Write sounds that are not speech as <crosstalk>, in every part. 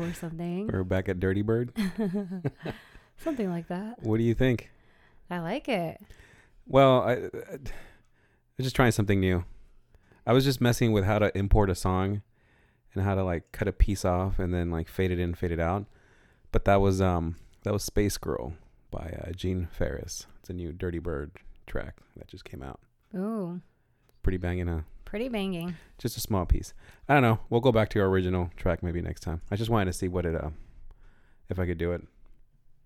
or something. We're back at Dirtybird. <laughs> something like that. What do you think? I like it. Well, I, I was just trying something new. I was just messing with how to import a song and how to like cut a piece off and then like fade it in, fade it out. But that was um that was Space Girl by uh, Gene Farris. It's a new Dirtybird track that just came out. Ooh, Pretty banging, huh? Pretty banging. Just a small piece. I don't know. We'll go back to our original track maybe next time. I just wanted to see what it uh if I could do it.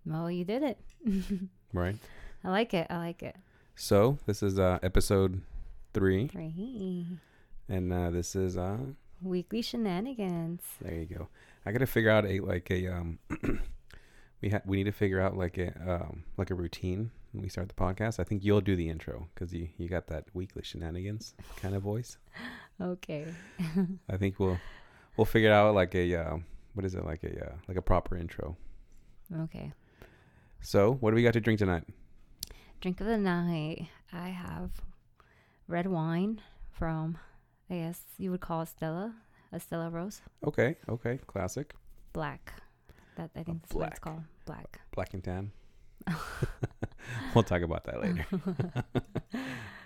Well, you did it. <laughs> Right. I like it. I like it. So this is uh episode three, Three and uh, this is uh weekly shenanigans. There you go. I got to figure out a like a um. <clears throat> we ha- we need to figure out like a um like a routine when we start the podcast. I think you'll do the intro because you you got that weekly shenanigans kind of voice. Okay. <laughs> I think we'll we'll figure out like a uh, what is it like a uh, like a proper intro. Okay. So what do we got to drink tonight? Drink of the night. I have red wine from, I guess you would call Stella, a Stella Rosa. Okay, okay, classic Black. That I think that's what it's called. Black. black and tan. <laughs> we'll talk about that later. <laughs>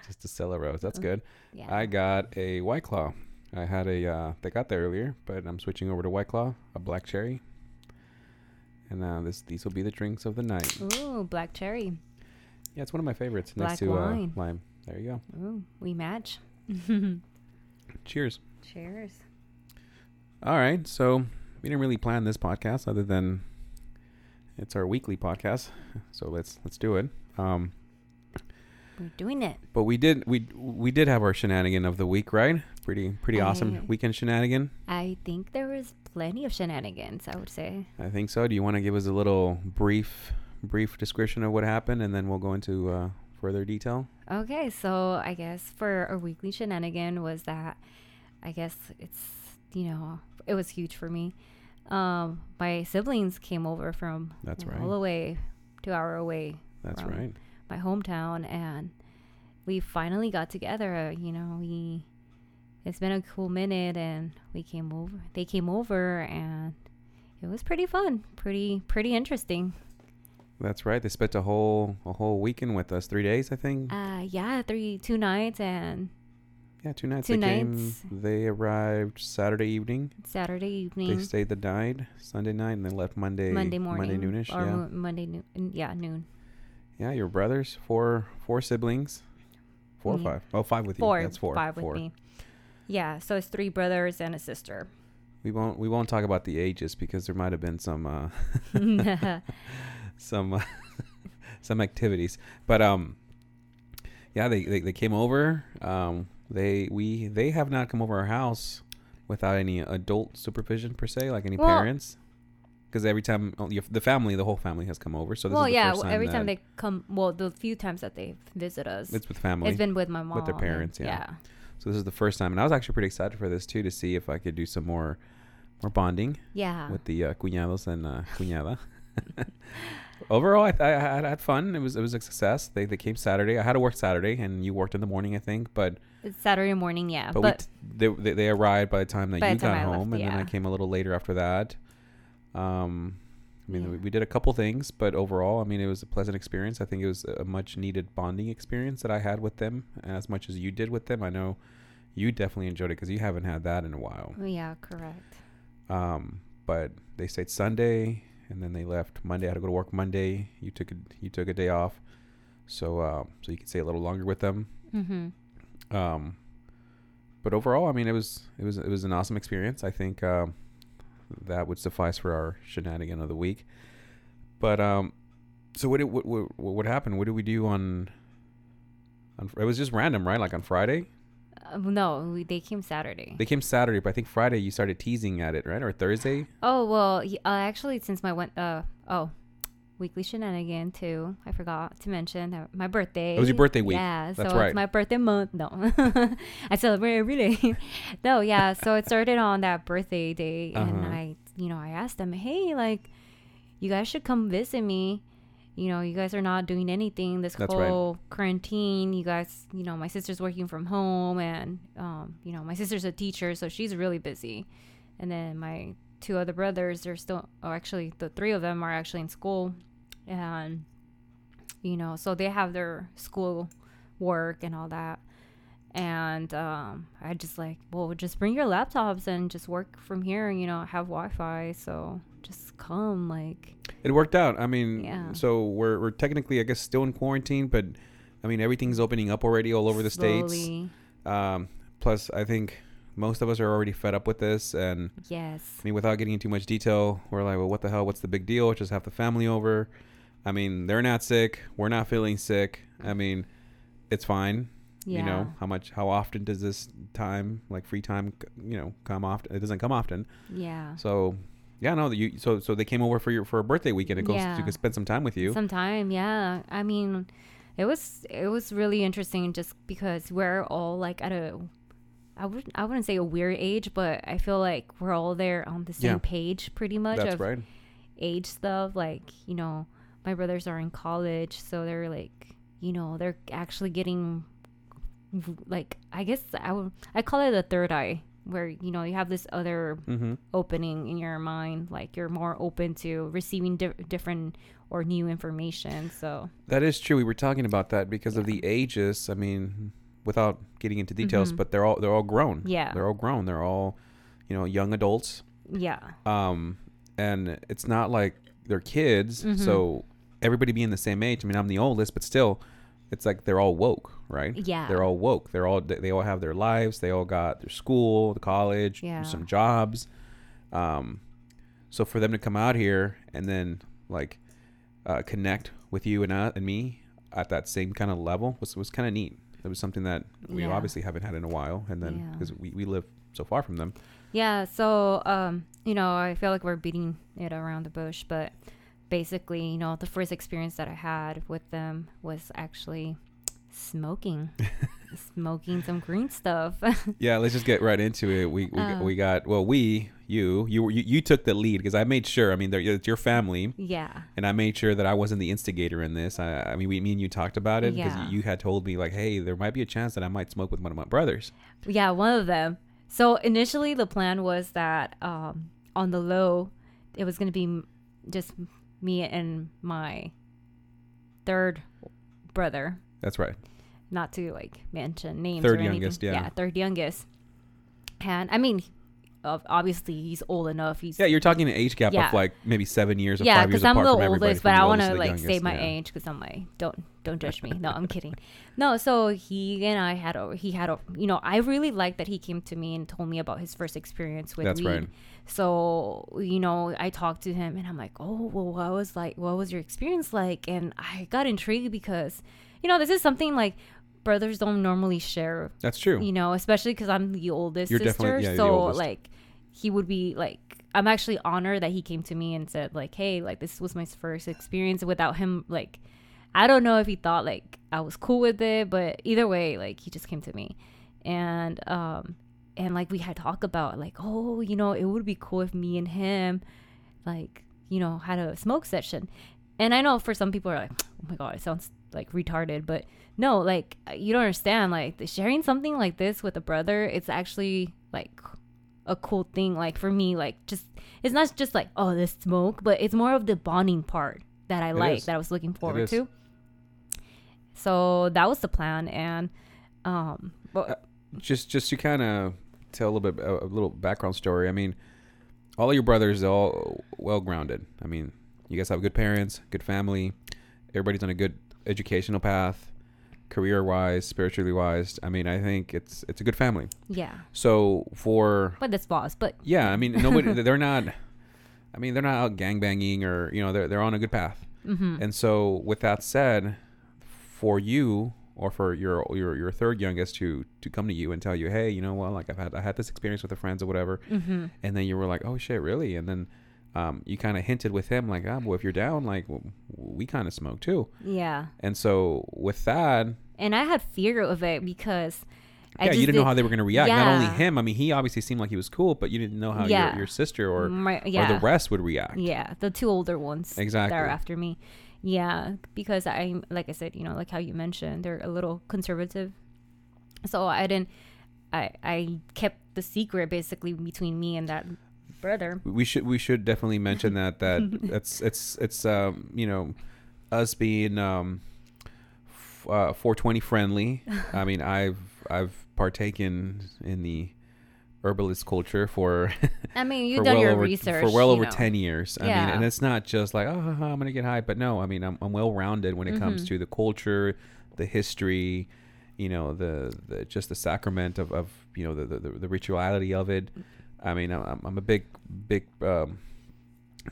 Just a Stella Rosa. That's good. Yeah. I got a White Claw. I had a uh, they got there earlier, but I'm switching over to White Claw, a black cherry. And uh, this these will be the drinks of the night. Ooh, black cherry. Yeah, it's one of my favorites next Black to uh, wine. lime. There you go. Ooh, we match. <laughs> Cheers. Cheers. All right, so we didn't really plan this podcast other than it's our weekly podcast. <laughs> So let's let's do it. Um, We're doing it. but we did we we did have our shenanigan of the week, right? Pretty pretty awesome weekend shenanigan. I think there was plenty of shenanigans, I would say. I think so. Do you want to give us a little brief brief description of what happened, and then we'll go into uh, further detail? Okay, so I guess for a weekly shenanigan was that I guess it's you know it was huge for me. Um, my siblings came over from That's all right. the way two hour away That's right. my hometown, and we finally got together. You know, we it's been a cool minute, and we came over. They came over, and it was pretty fun, pretty pretty interesting. That's right. They spent a whole a whole weekend with us. Three days, I think. Uh, yeah, three two nights and yeah, two nights. two they nights. Came, they arrived Saturday evening. Saturday evening. They stayed the night, Sunday night, and then left Monday. Monday morning Monday noonish. or yeah. Monday noon. Yeah, noon. Yeah, your brothers, four four siblings, four or Yeah. five. Oh, five with Four. you. That's four. Five with four. me. Yeah, so it's three brothers and a sister. We won't we won't talk about the ages because there might have been some uh, <laughs> <laughs> some uh, <laughs> some activities. But um, yeah, they, they they came over. Um, they we they have not come over our house without any adult supervision per se, like any Well- parents. Because every time oh, the family, the whole family has come over. So this well, is the yeah. first time every time they come, well, the few times that they visit us, it's with family. it's been with my mom, with their parents, yeah. so this is the first time, and I was actually pretty excited for this too to see if I could do some more more bonding yeah, with the uh, cuñados and uh, cuñada. <laughs> Overall, I, I, had, I had fun. It was it was a success. They they came Saturday. I had to work Saturday, and you worked in the morning, I think. But It's Saturday morning, yeah. but, But, we t- they, they they arrived by the time that By you got I left, home, and then I came a little later after that. Um, I mean, Yeah. we, we did a couple things, but overall, I mean, it was a pleasant experience. I think it was a much needed bonding experience that I had with them, as much as you did with them. I know you definitely enjoyed it because you haven't had that in a while. yeah, correct. Um, but they stayed Sunday, and then they left Monday. I had to go to work Monday. You took a you took a day off, so um, so you could stay a little longer with them. Mm-hmm. Um, but overall, I mean, it was it was it was an awesome experience. I think um, that would suffice for our shenanigan of the week. But um, so what did what what, what happened? What did we do on? On it was just random, right? Like on Friday, Uh, no, we, they came Saturday. they came Saturday, but I think Friday you started teasing at it, right? Or Thursday? oh well, uh, actually, since my went uh oh, weekly shenanigan too. I forgot to mention that my birthday. It was your birthday week. Yeah, That's so right. it's my birthday month. No, <laughs> I celebrate every day. <laughs> no, yeah. So it started on that birthday day, and Uh-huh. I, you know, I asked them, hey, like, you guys should come visit me. You know, you guys are not doing anything this That's right. whole quarantine. You guys, you know, my sister's working from home, and um, you know, my sister's a teacher, so she's really busy. and then my two other brothers they're still oh actually the three of them are actually in school and you know so they have their school work and all that and um, I just like, well, just bring your laptops and just work from here. You know, have Wi-Fi, so just come. Like, It worked out. I mean, Yeah. so we're we're technically, I guess, still in quarantine, but I mean, everything's opening up already all over the states. slowly. Um, plus, I think most of us are already fed up with this, and Yes. I mean, without getting into too much detail, we're like, well, what the hell? What's the big deal? Just have the family over. I mean, they're not sick. We're not feeling sick. I mean, it's fine. Yeah. You know how much? How often does this time, like free time, you know, come often? It doesn't come often. Yeah. So, yeah, no, you. So, so they came over for your for a birthday weekend. It goes Yeah. to could spend some time with you. Sometime, yeah. I mean, it was it was really interesting just because we're all like at a I would I wouldn't say a weird age, but I feel like we're all there on the same Yeah. page pretty much That's of right. age stuff. Like, you know, my brothers are in college, so they're like, you know, they're actually getting like I guess I would I call it the third eye where you know you have this other Mm-hmm. opening in your mind like you're more open to receiving di- different or new information so That is true. We were talking about that because of the ages. I mean, without getting into details, Mhm. but they're all they're all grown. Yeah. they're all grown. They're all, you know, young adults. yeah Um, and it's not like they're kids. Mhm. So everybody being the same age. I mean, I'm the oldest, but still, it's like they're all woke, right? Yeah. they're all woke. They're all they all have their lives. They all got their school, the college, Yeah. some jobs. Um, so for them to come out here and then like uh, connect with you and uh, and me at that same kind of level was was kind of neat. It was something that we Yeah. obviously haven't had in a while, and then Yeah. because we, we live so far from them. yeah so um you know i feel like we're beating it around the bush but basically you know the first experience that i had with them was actually smoking <laughs> smoking some green stuff <laughs> Yeah, let's just get right into it. We we, Uh. we got well, we you you you, you took the lead because I made sure. I mean, it's your family, yeah and I made sure that I wasn't the instigator in this. I, I mean, we, me and you talked about it because Yeah. you, you had told me like, hey, there might be a chance that I might smoke with one of my brothers. Yeah, one of them. So initially, the plan was that um, on the low, it was going to be just me and my third brother. That's right. Not to like mention names. Third or anything. youngest, yeah. Yeah, third youngest. And I mean, obviously he's old enough. He's Yeah, you're talking an age gap Yeah. of like maybe seven years or yeah, because I'm apart the oldest, but the I want to like youngest, say my yeah. age because I'm like, don't don't judge me. No, I'm <laughs> kidding. No, so he and I had a he had a you know I really liked that he came to me and told me about his first experience with me. That's weed. right. So you know I talked to him and I'm like, oh well, what was like what was your experience like? And I got intrigued because you know this is something like brothers don't normally share That's true. you know, especially because I'm the oldest You're sister. yeah, so oldest. like, he would be like, I'm actually honored that he came to me and said like, hey, like this was my first experience without him. Like, I don't know if he thought like I was cool with it, but either way, like he just came to me, and um, and like we had talk about like, oh, you know, it would be cool if me and him, like, you know, had a smoke session. And I know for some people are like, oh my god, it sounds like retarded, but no, like you don't understand. Like sharing something like this with a brother, it's actually like a cool thing. Like for me, like just it's not just like oh this smoke, but it's more of the bonding part that I It like is. that I was looking forward to. So that was the plan, and um, but just just to kind of tell a little bit a, a little background story. I mean, all of your brothers are all well grounded. I mean, you guys have good parents, good family. Everybody's on a good educational path, career wise, spiritually wise. I mean, I think it's it's a good family. yeah, So for but this boss, but yeah, I mean, nobody <laughs> they're not. I mean, they're not out gang banging or you know they're they're on a good path. hmm And so, with that said, for you or for your your your third youngest to to come to you and tell you, hey, you know what, like I've had I had this experience with the friends or whatever, hmm and then you were like, oh shit, really? And then um, you kind of hinted with him like, ah, well, if you're down, like w- we kind of smoke too. yeah, And so with that, and I had fear of it because I yeah, just you didn't know how they were gonna react. Not only him, I mean, he obviously seemed like he was cool, but you didn't know how Yeah. your, your sister or My- or the rest would react. Yeah, the two older ones Exactly. that are after me. Yeah, because I like I said, you know, like how you mentioned, they're a little conservative. So I didn't I I kept the secret basically between me and that brother. we should we should definitely mention that <laughs> that it's it's it's um you know us being um f- uh 420 friendly i mean <laughs> i've i've partaken in the herbalist culture for I mean, <laughs> you've done well your over research for well over know. 10 years i mean Yeah. and it's not just like oh i'm gonna get high but no i mean i'm, I'm well rounded when it comes Mhm. to the culture the history you know the, the just the sacrament of, of you know the, the the rituality of it i mean i'm, I'm a big big um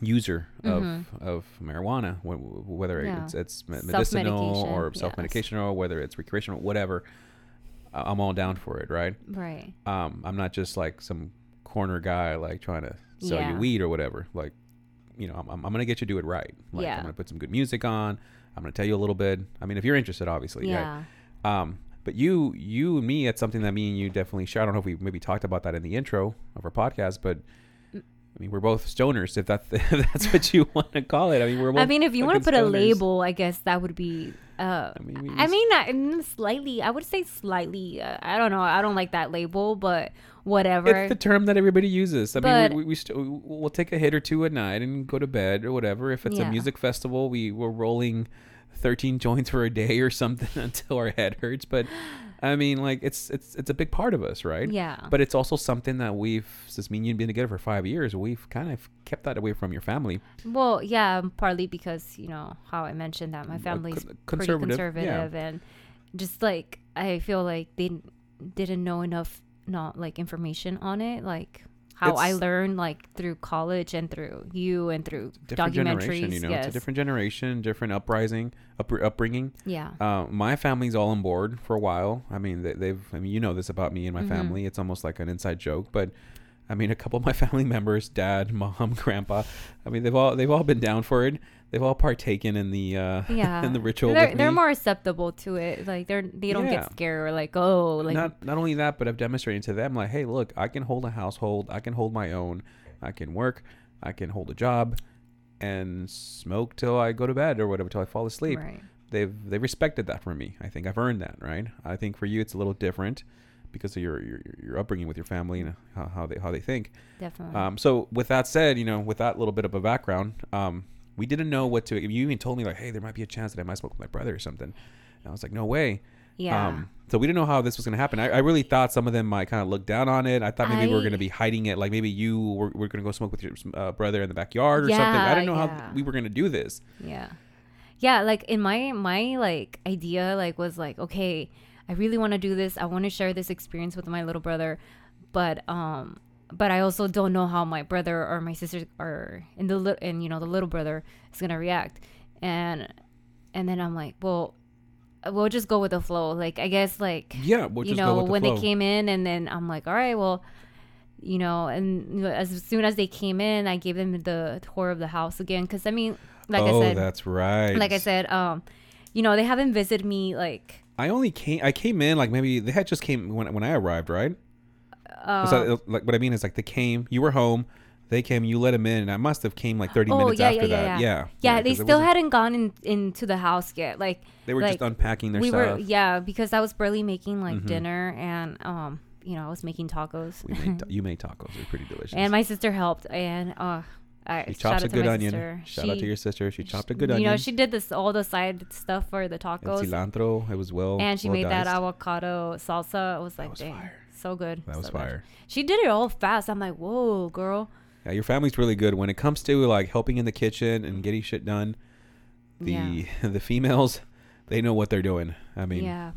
user of Mhm. of marijuana whether Yeah. it's it's me- medicinal or yes. self-medication or whether it's recreational whatever i'm all down for it right Right. um, I'm not just like some corner guy like trying to sell Yeah. you weed or whatever. Like, you know, I'm, I'm, I'm gonna get you to do it right. Like, Yeah. I'm gonna put some good music on. I'm gonna tell you a little bit. I mean, if you're interested, obviously. Yeah. Right? Um, but you, you and me, it's something that me and you definitely share. I don't know if we maybe talked about that in the intro of our podcast, but Mm. I mean, we're both stoners. If that's <laughs> if that's what you <laughs> want to call it. I mean, we're. I mean, if you want to put a label, I guess that would be. Uh, I mean, I mean, slightly. I would say slightly. Uh, I don't know. I don't like that label, but whatever. It's the term that everybody uses. I But- mean, we, we, we st- we'll take a hit or two at night and go to bed or whatever. If it's Yeah. a music festival, we we're rolling thirteen joints for a day or something <laughs> until our head hurts. But I mean, like it's it's it's a big part of us, right? yeah. But it's also something that we've since me and you've been together for five years. We've kind of kept that away from your family. Well, yeah, partly because you know how I mentioned that my mm, uh, family's con- pretty conservative, conservative, yeah. and just like I feel like they didn't know enough, not like information on it, like how I It's- learned like through college and through you and through Different documentaries. you know, yes. it's a different generation, different uprising, up, upbringing. yeah. Uh, my family's all on board for a while. I mean, they, they've. I mean, you know this about me and my Mhm. family. It's almost like an inside joke, but I mean, a couple of my <laughs> family members, dad, mom, <laughs> grandpa. I mean, they've all they've all been down for it. They've all partaken in the uh, <laughs> Yeah. in the ritual. They're, they're more acceptable to it. Like they're they don't Yeah. get scared or like oh like not not only that, but I've demonstrated to them like, hey, look, I can hold a household. I can hold my own. I can work. I can hold a job, and smoke till I go to bed or whatever till I fall asleep. right. they've they respected that from me. I think I've earned that, right? I think for you it's a little different because of your your, your upbringing with your family and how, how they how they think. Definitely. Um, so with that said, you know, with that little bit of a background, um, we didn't know what to. You even told me like, hey, there might be a chance that I might smoke with my brother or something. And I was like, no way. yeah. Um, so we didn't know how this was going to happen. I, I really thought some of them might kind of look down on it. I thought maybe we were going to be hiding it. Like maybe you were, were going to go smoke with your uh, brother in the backyard or something. I Yeah, didn't know how we were going to do this. Yeah. Yeah, like in my my like idea like was like, okay, I really want to do this. I want to share this experience with my little brother, but um but I also don't know how my brother or my sister or in the li- and you know the little brother is going to react. And and then I'm like, well, we'll just go with the flow. Like I guess like Yeah, we'll you just go know with the when flow. they came in and then i'm like all right well you know and as soon as they came in i gave them the tour of the house again because i mean like oh, i said that's right. like i said um you know they haven't visited me like I only came. I came in like maybe they had just came when when I arrived, right? Uh, so, like what I mean is like they came. You were home. They came. You let them in, and I must have came like thirty Oh, minutes yeah, after yeah, that. yeah, Yeah. yeah, they 'cause it still hadn't gone in, into the house yet like They were like, just unpacking their we stuff. were yeah because i was barely making like Mhm. dinner and um you know i was making tacos We made ta- <laughs> you made tacos. They're pretty delicious. and my sister helped and uh I she chops a good onion. sister. Shout out to your sister. She chopped a good you onion. You know she did this all the side stuff for the and tacos cilantro. It was well. and she well made that avocado salsa. It was like, was dang, fire. So good. That was so good. fire. She did it all fast. I'm like, whoa, girl. Yeah, your family's really good when it comes to like helping in the kitchen and getting shit done. The Yeah. <laughs> the females, they know what they're doing. I mean, yeah.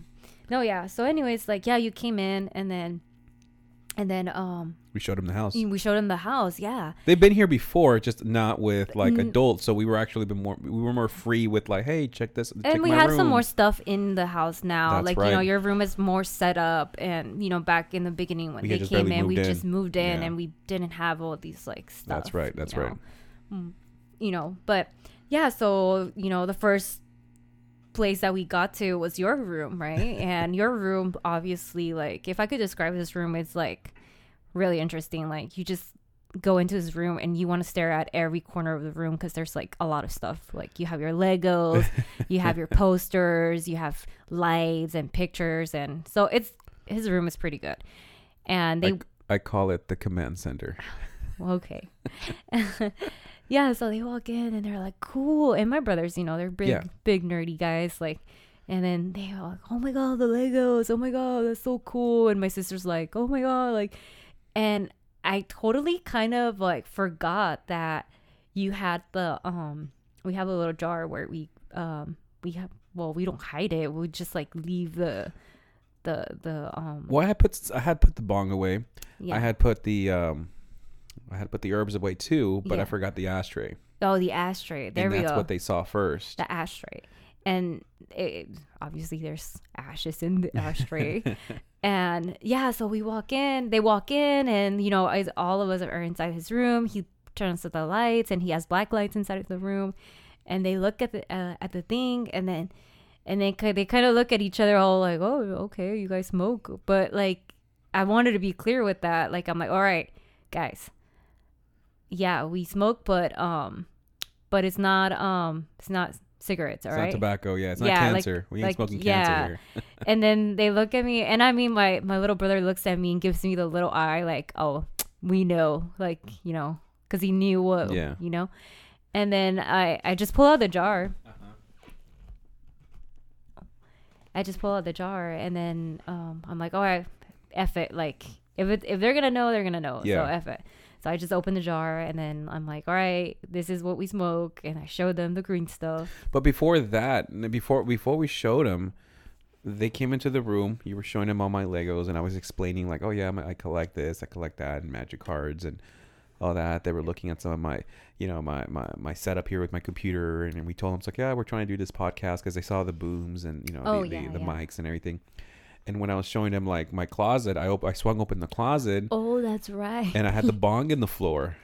No, yeah. So, anyways, like, yeah, you came in and then, and then, um, we showed them the house. we showed him the house. Yeah. They've been here before, just not with like adults. So we were actually been more. We were more free with like, hey, check this. check And we my have some more stuff in the house now. That's like, you know, your room is more set up. And, you know, back in the beginning when We they came in, we in. just moved in Yeah. and we didn't have all these, like, stuff. That's right. That's you right. know. Mm, you know but yeah so you know the first place that we got to was your room right <laughs> and your room obviously like if i could describe this room it's like really interesting like you just go into his room and you want to stare at every corner of the room because there's like a lot of stuff like you have your legos <laughs> you have your posters you have lights and pictures and so it's his room is pretty good and they I call it the command center. Oh, okay. <laughs> yeah, so they walk in and they're like, cool. And my brothers, you know, they're big, Yeah. big nerdy guys. Like, and then they are like, oh my God, the Legos. Oh my God, that's so cool. And my sister's like, oh my God. Like, and I totally kind of like forgot that you had the, um, we have a little jar where we, um, we have, well, we don't hide it. We just like leave the, the, the, um, Well, I had put I had put the bong away. yeah. I had put the um, I had put the herbs away too, but I forgot the ashtray. oh, the ashtray. There and we that's go. what they saw first. the ashtray and it, obviously there's ashes in the <laughs> ashtray and yeah so we walk in they walk in and you know all of us are inside his room. He turns on the lights and he has black lights inside of the room. And they look at the uh, at the thing and then and then they kind of look at each other all like oh okay you guys smoke. But like i wanted to be clear with that. Like i'm like all right guys. Yeah we smoke but um but it's not um it's not cigarettes all it's right not tobacco. Yeah, it's not Yeah, like- cancer. we ain't like, smoking yeah. cancer here. <laughs> and then they look at me and i mean my my little brother looks at me and gives me the little eye like oh we know like you know because he knew what Yeah. you know and then i i just pull out the jar i just pull out the jar and then um i'm like all right F it like if it if they're gonna know they're gonna know Yeah. so F it so I just opened the jar and then I'm like, all right, this is what we smoke. And I showed them the green stuff. But before that, before before we showed them, they came into the room. You were showing them all my Legos, and I was explaining like, oh yeah, I collect this, I collect that, and magic cards and all that. They were looking at some of my, you know, my my, my setup here with my computer, and we told them it's like, yeah, we're trying to do this podcast because they saw the booms and you know Oh, the, yeah, the, the yeah. mics and everything. And when I was showing him like my closet, I op- I swung open the closet Oh, that's right. and I had the <laughs> bong in the floor,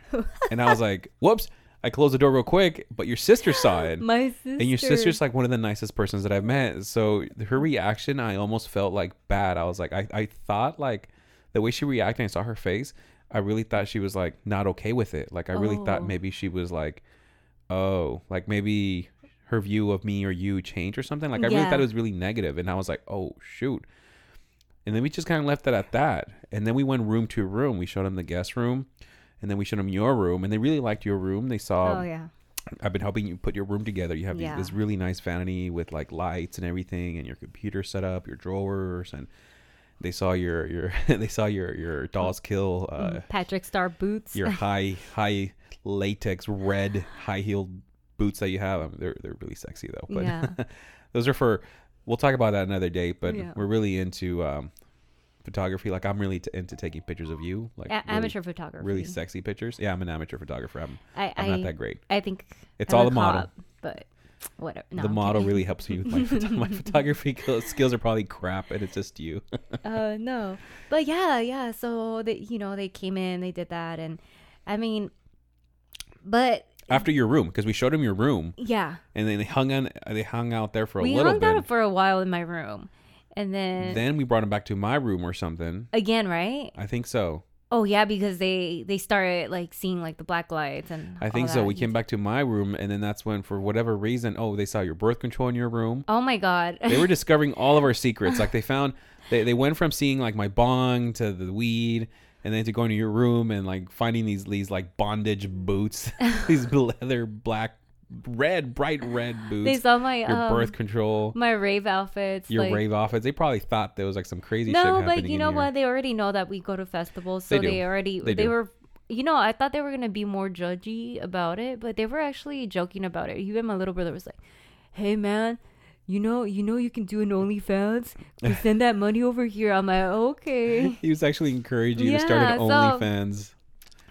and I was like, whoops. I closed the door real quick, but your sister saw it. <laughs> My sister. And your sister's like one of the nicest persons that I've met. So her reaction, I almost felt like bad. I was like, I, I thought like the way she reacted, I saw her face. I really thought she was like not okay with it. Like I really thought Oh. maybe she was like, oh, like maybe her view of me or you changed or something. Like I really thought it was really negative, and I was like, oh shoot. And then we just kind of left it at that. And then we went room to room. We showed them the guest room, and then we showed them your room, and they really liked your room. They saw Oh yeah. I've been helping you put your room together. You have Yeah. this really nice vanity with like lights and everything, and your computer set up, your drawers, and they saw your your <laughs> they saw your your dolls kill uh, Mm, Patrick Star boots. your <laughs> high high latex red high heeled boots that you have. Um, they're they're really sexy though. But Yeah. <laughs> those are for. We'll talk about that another day. But Yeah. we're really into um, photography. Like I'm really t- into taking pictures of you, like A- really, amateur photography. really sexy pictures. Yeah, I'm an amateur photographer. I'm I I'm not that great. I think It's I'm all the model. cop, but whatever. No, the I'm model kidding. really helps me with my photo- my <laughs> photography skills- skills are probably crap and it's just you <laughs> uh no but yeah yeah so they you know they came in they did that and i mean but after your room because we showed them your room. Yeah. And then they hung on they hung out there for a little bit. we little hung bit. out for a while in my room. And then, then we brought them back to my room or something. Again right? I think so. Oh yeah because they they started like seeing like the black lights and i all think so. that. we came back to my room and then that's when for whatever reason oh they saw your birth control in your room. Oh my god. They were <laughs> discovering all of our secrets. Like they found they, they went from seeing like my bong to the weed and then to going to your room and like finding these these like bondage boots <laughs> these <laughs> leather black red bright red boots. They saw my your um, birth control, my rave outfits your like, rave outfits. They probably thought there was like some crazy shit no but you know here. what? They already know that we go to festivals so They they, already They they, were you know i thought they were gonna be more judgy about it but they were actually joking about it. Even my little brother was like hey man you know you know you can do an onlyfans Just send that money over here i'm like okay <laughs> He was actually encouraging you to start an Yeah, so- OnlyFans.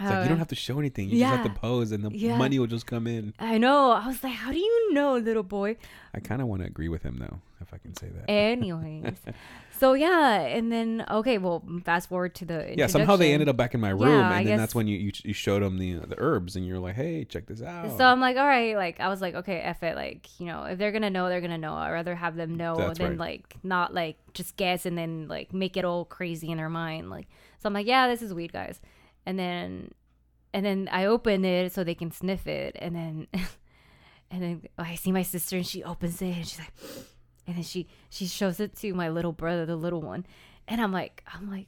It's like you Uh, don't have to show anything. You just have to pose, and the Yeah. money will just come in. i know i was like how do you know little boy I kind of want to agree with him though, if I can say that. anyways <laughs> so yeah and then okay well fast forward to the yeah, somehow they ended up back in my room, Yeah, I and then guess- that's when you, you you showed them the uh, the herbs, and you're like, hey, check this out. So I'm like, all right, like I was like, okay, F it, like you know, if they're gonna know, they're gonna know. I'd rather have them know That's than right. like not like just guess and then like make it all crazy in their mind. Like, so I'm like, yeah, this is weed, guys. And then, and then I open it so they can sniff it, and then, <laughs> and then I see my sister and she opens it and she's like, and then she she shows it to my little brother, the little one, and I'm like, I'm like,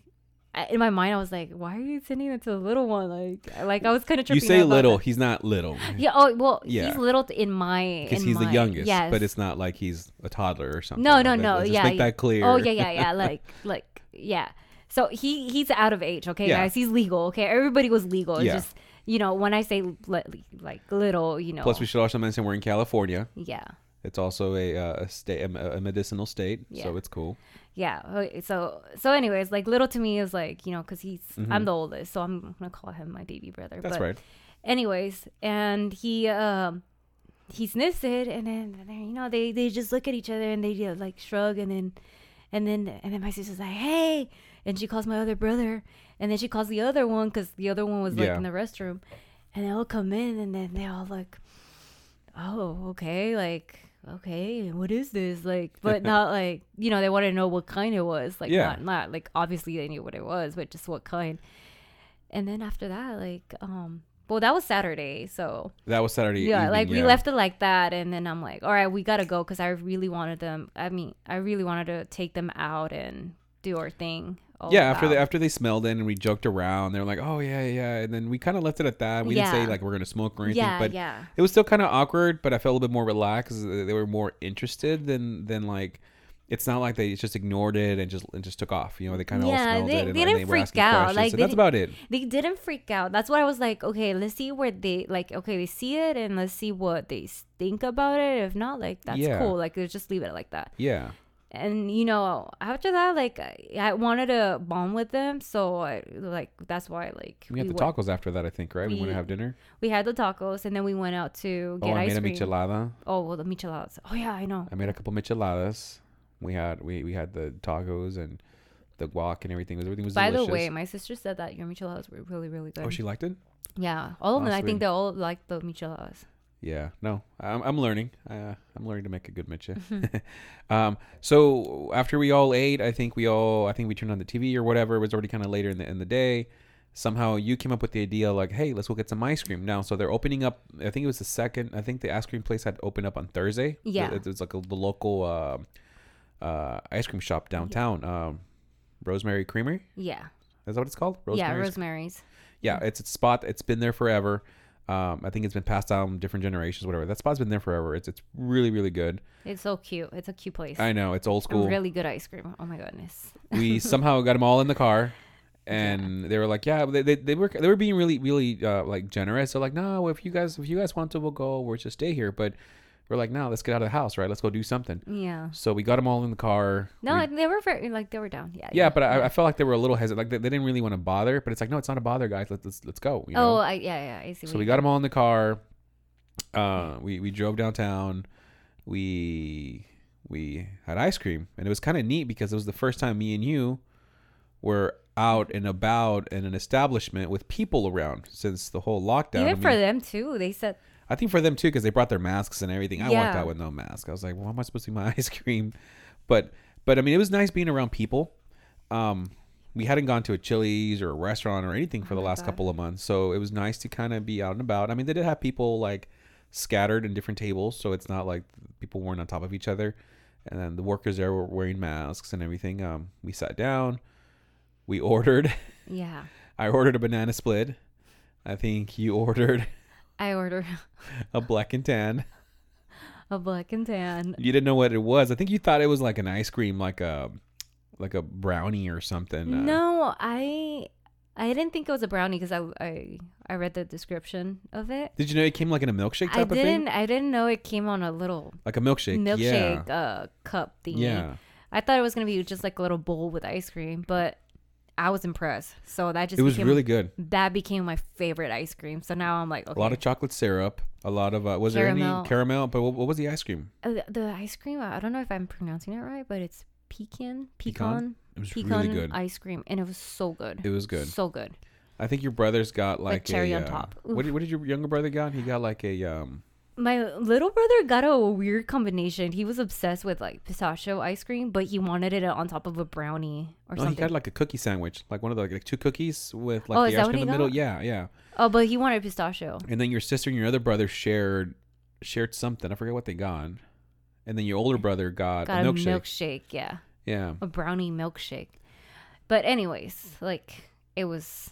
in my mind, I was like, why are you sending it to the little one? Like, like I was kind of tripping. You say little, that. he's not little. Yeah. Oh well, Yeah. he's little in my. Because he's the youngest, Yes. but it's not like he's a toddler or something. No, no, no, yeah, Just make yeah. that clear. Oh yeah, yeah, yeah. <laughs> Like, like, yeah. So he he's out of age. Okay, Yeah. guys, he's legal. Okay, everybody was legal. It's Yeah. just you know when I say li- like little, you know. Plus, we should also mention we're in California. yeah. It's also a uh, a state, a, a medicinal state, so it's cool. yeah so so anyways like little to me is like you know because he's Mhm. i'm the oldest so i'm gonna call him my baby brother That's but right. anyways and he um he sniffs it and then you know they they just look at each other and they uh, like shrug and then and then and then my sister's like hey and she calls my other brother and then she calls the other one because the other one was like Yeah. in the restroom and they all come in and then they all like oh okay like okay what is this like but <laughs> not like you know they wanted to know what kind it was like Yeah. not not like obviously they knew what it was but just what kind and then after that like um well that was saturday so That was Saturday. yeah evening, like we left it like that and then i'm like all right we gotta go because i really wanted them i mean i really wanted to take them out and do our thing Yeah, after they after they smelled it and we joked around, they were like, "Oh yeah, yeah," and then we kind of left it at that. We didn't say like we're gonna smoke or anything, yeah but yeah it was still kind of awkward. But I felt a little bit more relaxed. They were more interested than than like. It's not like they just ignored it and just and just took off. You know, they kind of all Yeah, smelled they- it and, they didn't they freak out. Like, so that's about it. they didn't freak out. That's why I was like, okay, let's see where they like. Okay, they see it and let's see what they think about it. If not, like that's Yeah. cool. Like just leave it like that. Yeah, And you know, after that, like I, wanted to bond with them, so I like that's why like we had the went- tacos after that. I think right. We, We- to have dinner. We had the tacos, and then we went out to get Oh, I ice made a cream. michelada. Oh well, the micheladas. Oh yeah, I know. I made a couple micheladas. We had we, we had the tacos and the guac and everything. was Everything was By delicious. the way, my sister said that your micheladas were really really good. oh, she liked it. yeah, all of Oh, them. I think they all liked the micheladas. Yeah, no, I'm, I'm learning. Uh, I'm learning to make a good micha. Mm-hmm. <laughs> um, so after we all ate, I think we all, I think we turned on the TV or whatever. It was already kind of later in the in the day. Somehow you came up with the idea like, hey, let's go get some ice cream now. So they're opening up. I think it was the second. I think the ice cream place had opened up on Thursday. Yeah. it, it was like a, the local uh, uh, ice cream shop downtown. Um, Rosemary Creamery. Yeah, Is that what it's called? yeah, Rosemary's Rosemary's. yeah, it's a spot. It's been there forever. Um, I think it's been passed down different generations, whatever. That spot's been there forever. It's it's really really good. It's so cute. It's a cute place. I know it's old school. Really good ice cream. Oh my goodness. <laughs> we somehow got them all in the car, <laughs> and they were like, yeah, they, they, they were they were being really really uh, like generous. They're like, no, if you guys if you guys want to, we'll go. We'll just stay here. But we're like, no, let's get out of the house, right? Let's go do something. Yeah. So we got them all in the car. No, We- they were very like they were down. Yeah. yeah, but I, I felt like they were a little hesitant. Like they, they didn't really want to bother. But it's like, no, it's not a bother, guys. Let's let's, let's go. You know? oh, I, yeah, yeah. I see. So we got them all in the car. Uh, we we drove downtown. We we had ice cream, and it was kind of neat because it was the first time me and you were out and about in an establishment with people around since the whole lockdown. Even I, for them too. They said I think for them too because they brought their masks and everything. I walked out with no mask. I was like, "Well, how am I supposed to eat my <laughs> ice cream?" But but I mean, it was nice being around people. Um, we hadn't gone to a Chili's or a restaurant or anything for Oh the last God. couple of months, so it was nice to kind of be out and about. I mean, they did have people like scattered in different tables, so it's not like people weren't on top of each other. And then the workers there were wearing masks and everything. Um, we sat down, we <laughs> ordered. yeah. I ordered a banana split. I think you <laughs> ordered I ordered a black and tan. <laughs> a black and tan. You didn't know what it was. I think you thought it was like an ice cream, like a like a brownie or something. Uh, No, I I didn't think it was a brownie because I, I I read the description of it. Did you know it came like in a milkshake type I didn't thing? I didn't know it came on a little Like a milkshake. milkshake uh cup thing. Yeah. I thought it was gonna be just like a little bowl with ice cream, but I was impressed. So that just It was became, really good. that became my favorite ice cream. So now I'm like, okay. A lot of chocolate syrup. A lot of uh, was there any caramel? But what, what was the ice cream? Uh, the, the ice cream. I don't know if I'm pronouncing it right, but it's pecan, Pecan? pecan, It was pecan, really good. ice cream, and it was so good. It was good. So good. I think your brother's got like cherry a, on uh, top. What did, what did your younger brother got? He got like a um. My little brother got a weird combination. He was obsessed with like pistachio ice cream, but he wanted it on top of a brownie or No, he something. got like a cookie sandwich, like one of the like two cookies with like Oh, the ice what cream in he the middle. got? Yeah, yeah. oh, but he wanted pistachio. And then your sister and your other brother shared shared something. I forget what they got. And then your older brother got, Got a milkshake. Yeah, Yeah. a brownie milkshake. But anyways, like it was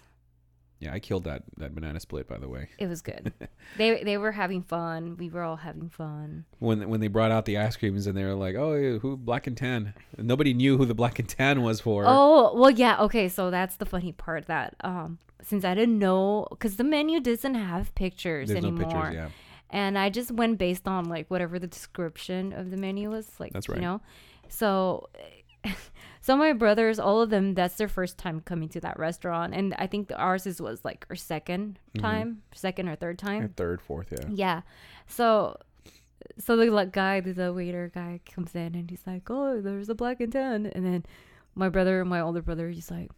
Yeah, I killed that that banana split by the way. it was good. <laughs> they they were having fun. We were all having fun. When when they brought out the ice creams and they were like, "Oh, who black and tan?" And nobody knew who the black and tan was for. Oh well, yeah. Okay, so that's the funny part that um since I didn't know because the menu doesn't have pictures There's anymore. no pictures. Yeah. and I just went based on like whatever the description of the menu was like. That's right. You know, so <laughs> so my brothers, all of them, that's their first time coming to that restaurant, and I think ours is was like our 2nd Mhm. time, second or third time. Third, fourth, yeah. Yeah. So so the like, guy, the, waiter guy comes in and he's like, "Oh, there's a black and tan," and then my brother, my older brother, he's like,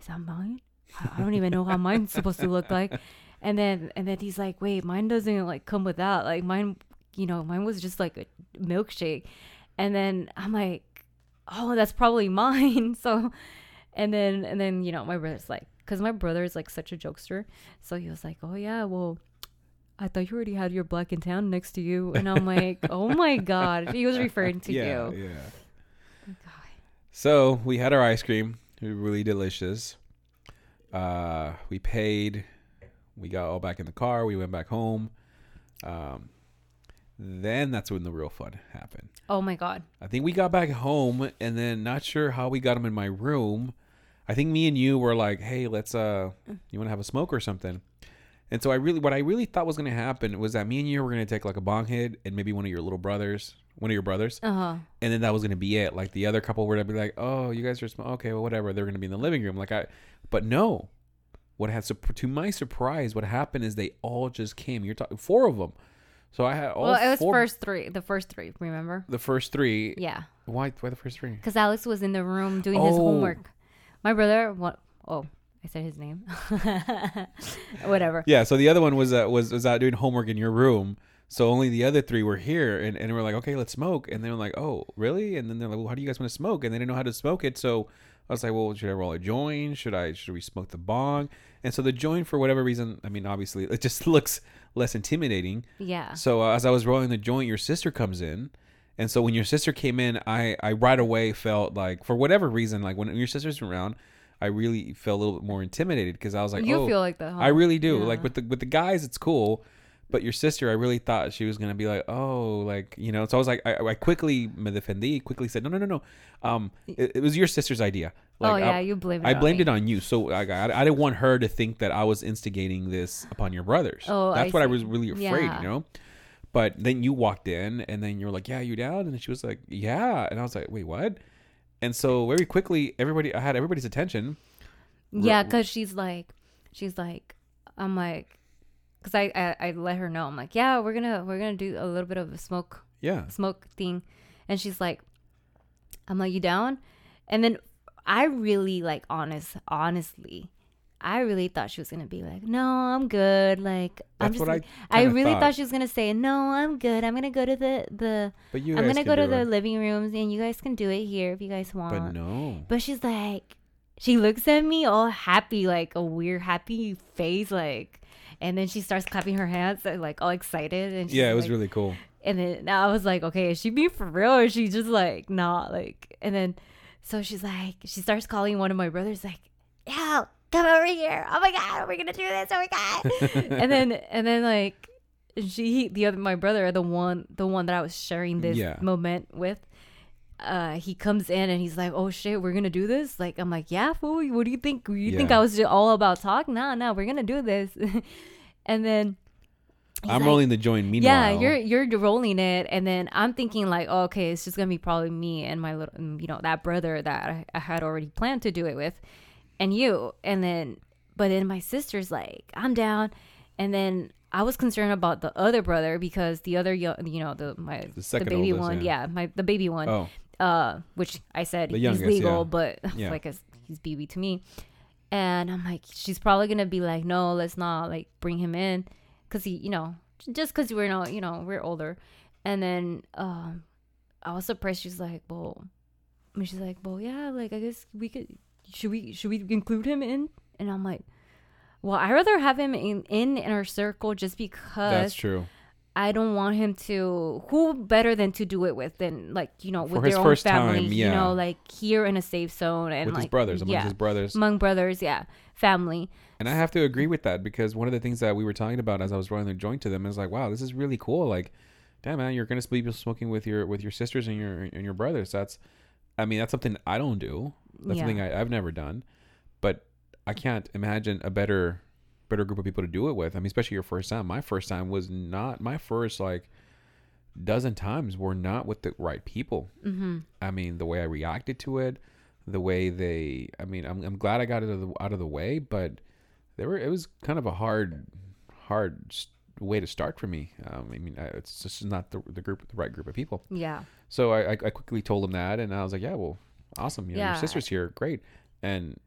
"Is that mine? I, I don't even know how mine's supposed to look like." And then and then he's like, "Wait, mine doesn't like come with that. Like mine, you know, mine was just like a milkshake." And then I'm like, "Oh, that's probably <laughs> mine." So and then and then you know my brother's like because my brother is like such a jokester so he was like oh yeah well i thought you already had your black and tan next to you and i'm like <laughs> oh my god he was referring to yeah, you yeah. God. So we had our ice cream. It was really delicious. Uh, we paid. We got all back in the car. We went back home. Um, then that's when the real fun happened. oh my god I think we got back home, and then not sure how we got them in my room. I think me and you were like, "Hey, let's uh, you want to have a smoke or something?" And so I really, what I really thought was gonna happen was that me and you were gonna take like a bong hit, and maybe one of your little brothers, one of your brothers, uh-huh and then that was gonna be it. Like the other couple were gonna be like, "Oh, you guys are sm- okay, well, whatever." They're gonna be in the living room, like I, but no. What had to my surprise, what happened is they all just came. You're talking four of them, so I had all well it was four. first three the first three remember the first three. yeah Why? Why the first three? because alex was in the room doing his Oh. homework my brother what oh i said his name <laughs> whatever Yeah. So the other one was uh, was was out doing homework in your room. So only the other three were here, and, and we're like, okay, let's smoke. And they're like, oh, really? And then they're like, well, how do you guys want to smoke? And they didn't know how to smoke it. So I was like, well, should I roll a joint? Should I should we smoke the bong? And so the joint, for whatever reason, I mean, obviously, it just <laughs> looks less intimidating. yeah So uh, as I was rolling the joint, your sister comes in. And so when your sister came in, I, I right away felt like, for whatever reason, like when your sister's around, I really felt a little bit more intimidated because I was like, you oh, feel like that huh? I really do. Yeah. Like with the with the guys, it's cool, but your sister, I really thought she was gonna be like, oh, like you know. So I was like, I, I quickly me defendí, quickly said, no, no, no, no. Um, it, it was your sister's idea. Like, oh yeah I, you blame it I blamed me. it on you. So I, I, I didn't want her to think that I was instigating this upon your brothers. Oh, that's I what I was really afraid, Yeah. you know. But then you walked in, and then you were like, "Yeah, you down?" And she was like, "Yeah," and I was like, "Wait, what?" And so very quickly, everybody, I had everybody's attention. Yeah, because she's like, she's like, I'm like, because I, I I let her know I'm like, yeah, we're gonna we're gonna do a little bit of a smoke Yeah, smoke thing, and she's like, I'm like, you down? And then I really like honest honestly, I really thought she was gonna be like, no, I'm good. Like I'm just what I like- I, really thought. thought. she was gonna say, no, I'm good. I'm gonna go to the the but you. I'm gonna go to the it. living rooms and you guys can do it here if you guys want. But no. But she's like, she looks at me all happy, like a weird happy face, like, and then she starts clapping her hands, uh, like all excited. And Yeah, it was like- really cool. And then I was like, okay, is she being for real or is she just like not like? And then, so she's like, she starts calling one of my brothers, like, yeah, come over here. Oh my god, we're gonna do this. Oh my god. <laughs> and then, and then like, she, the other, my brother, the one, the one that I was sharing this Yeah. moment with uh he comes in and he's like oh shit we're gonna do this? Like i'm like yeah fool what do you think? You think i was just all about talk? Nah nah we're gonna do this. <laughs> And then I'm like, rolling the joint. Meanwhile, yeah you're you're rolling it. And then i'm thinking like oh, okay it's just gonna be probably me and my little mm, you know that brother that I, I had already planned to do it with and you. And then but then my sister's like i'm down. And then i was concerned about the other brother because the other you know the my The the, baby oldest, one yeah. yeah. my the baby one. Oh, uh, which I said The he's legal, yeah. but <laughs> Yeah. like he's BB to me. And I'm like, she's probably gonna be like, no, let's not like bring him in, cause he, you know, just cause we're not, you know, we're older. And then um, I was surprised. She's like, well, and she's like, well, yeah, like I guess we could, should we, should we include him in? And I'm like, well, I rather have him in in, in our circle just because that's true. I don't want him to. Who better than to do it with than like you know with For his their own first family? time, You know, like here in a safe zone and with like his brothers, among yeah, his brothers. among brothers, yeah, family. And I have to agree with that because one of the things that we were talking about as I was rolling the joint to them is like, wow, this is really cool. Like, damn man, you're gonna be smoking with your with your sisters and your and your brothers. That's, I mean, that's something I don't do. That's Yeah. something I, I've never done. But I can't imagine a better better group of people to do it with. I mean, especially your first time. My first time was not my first like dozen times were not with the right people. Mm-hmm. I mean, the way I reacted to it, the way they. I mean, I'm I'm glad I got it out of the, out of the way, but there were it was kind of a hard, hard way to start for me. Um, I mean, I, it's just not the the group, the right group of people. Yeah. So I I I quickly told them that, and I was like, yeah, well, awesome. You know, Yeah. your sister's here, great, and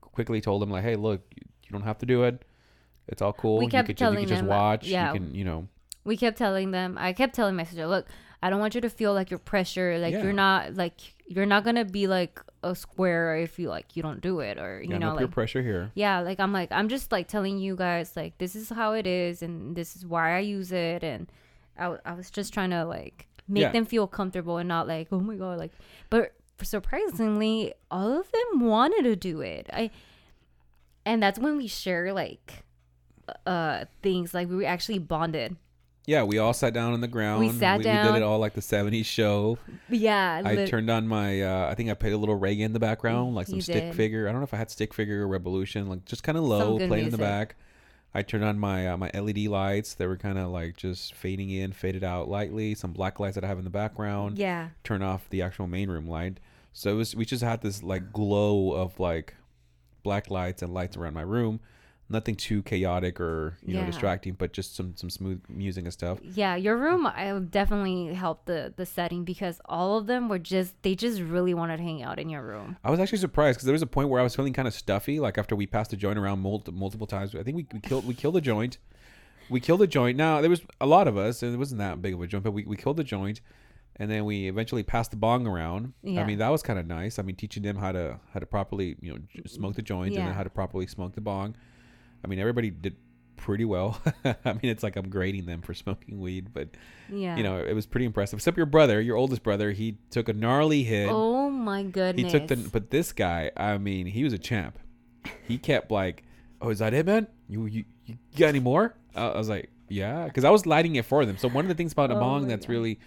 quickly told them like, hey, look, you, you don't have to do it. It's all cool. We kept you could, you telling just them, uh, watch. yeah. You can, you know, We kept telling them. I kept telling my sister, look, I don't want you to feel like you're pressured. Like Yeah. you're not like you're not gonna be like a square if you like you don't do it or you yeah, know like pressure here. yeah like i'm like i'm just like telling you guys like this is how it is and this is why i use it and i, w- I was just trying to like make Yeah. them feel comfortable and not like oh my god like but surprisingly all of them wanted to do it i and that's when we share like uh things like we were actually bonded Yeah, we all sat down on the ground. We sat we, We did it all like the '70s show. yeah I lit- turned on my. Uh, I think I played a little reggae in the background, like some You stick did. figure. I don't know if I had stick figure or Rebelution, like just kind of low, playing in the back. I turned on my uh, my LED lights. They were kind of like just fading in, faded out lightly. Some black lights that I have in the background. yeah Turn off the actual main room light. So it was. We just had this like glow of like black lights and lights around my room. Nothing too chaotic or you know distracting, but just some some smooth music and stuff. yeah your room i definitely helped the the setting because all of them were just they just really wanted to hang out in your room I was actually surprised because there was a point where I was feeling kind of stuffy. Like after we passed the joint around multiple multiple times, I think we, we killed we killed the joint. We killed the joint. Now there was a lot of us, and it wasn't that big of a joint, but we, we killed the joint, and then we eventually passed the bong around. Yeah. I mean that was kind of nice. I mean teaching them how to how to properly you know j- smoke the joint and Yeah. then how to properly smoke the bong. I mean everybody did pretty well. <laughs> I mean it's like I'm grading them for smoking weed, but yeah you know it was pretty impressive. Except your brother, your oldest brother, he took a gnarly hit. oh my goodness! He took the, but this guy, I mean, he was a champ. He kept like, "Oh, is that it, man? You you, you got any more?" Uh, I was like, "Yeah," because I was lighting it for them. So one of the things about a Oh bong that's God. really,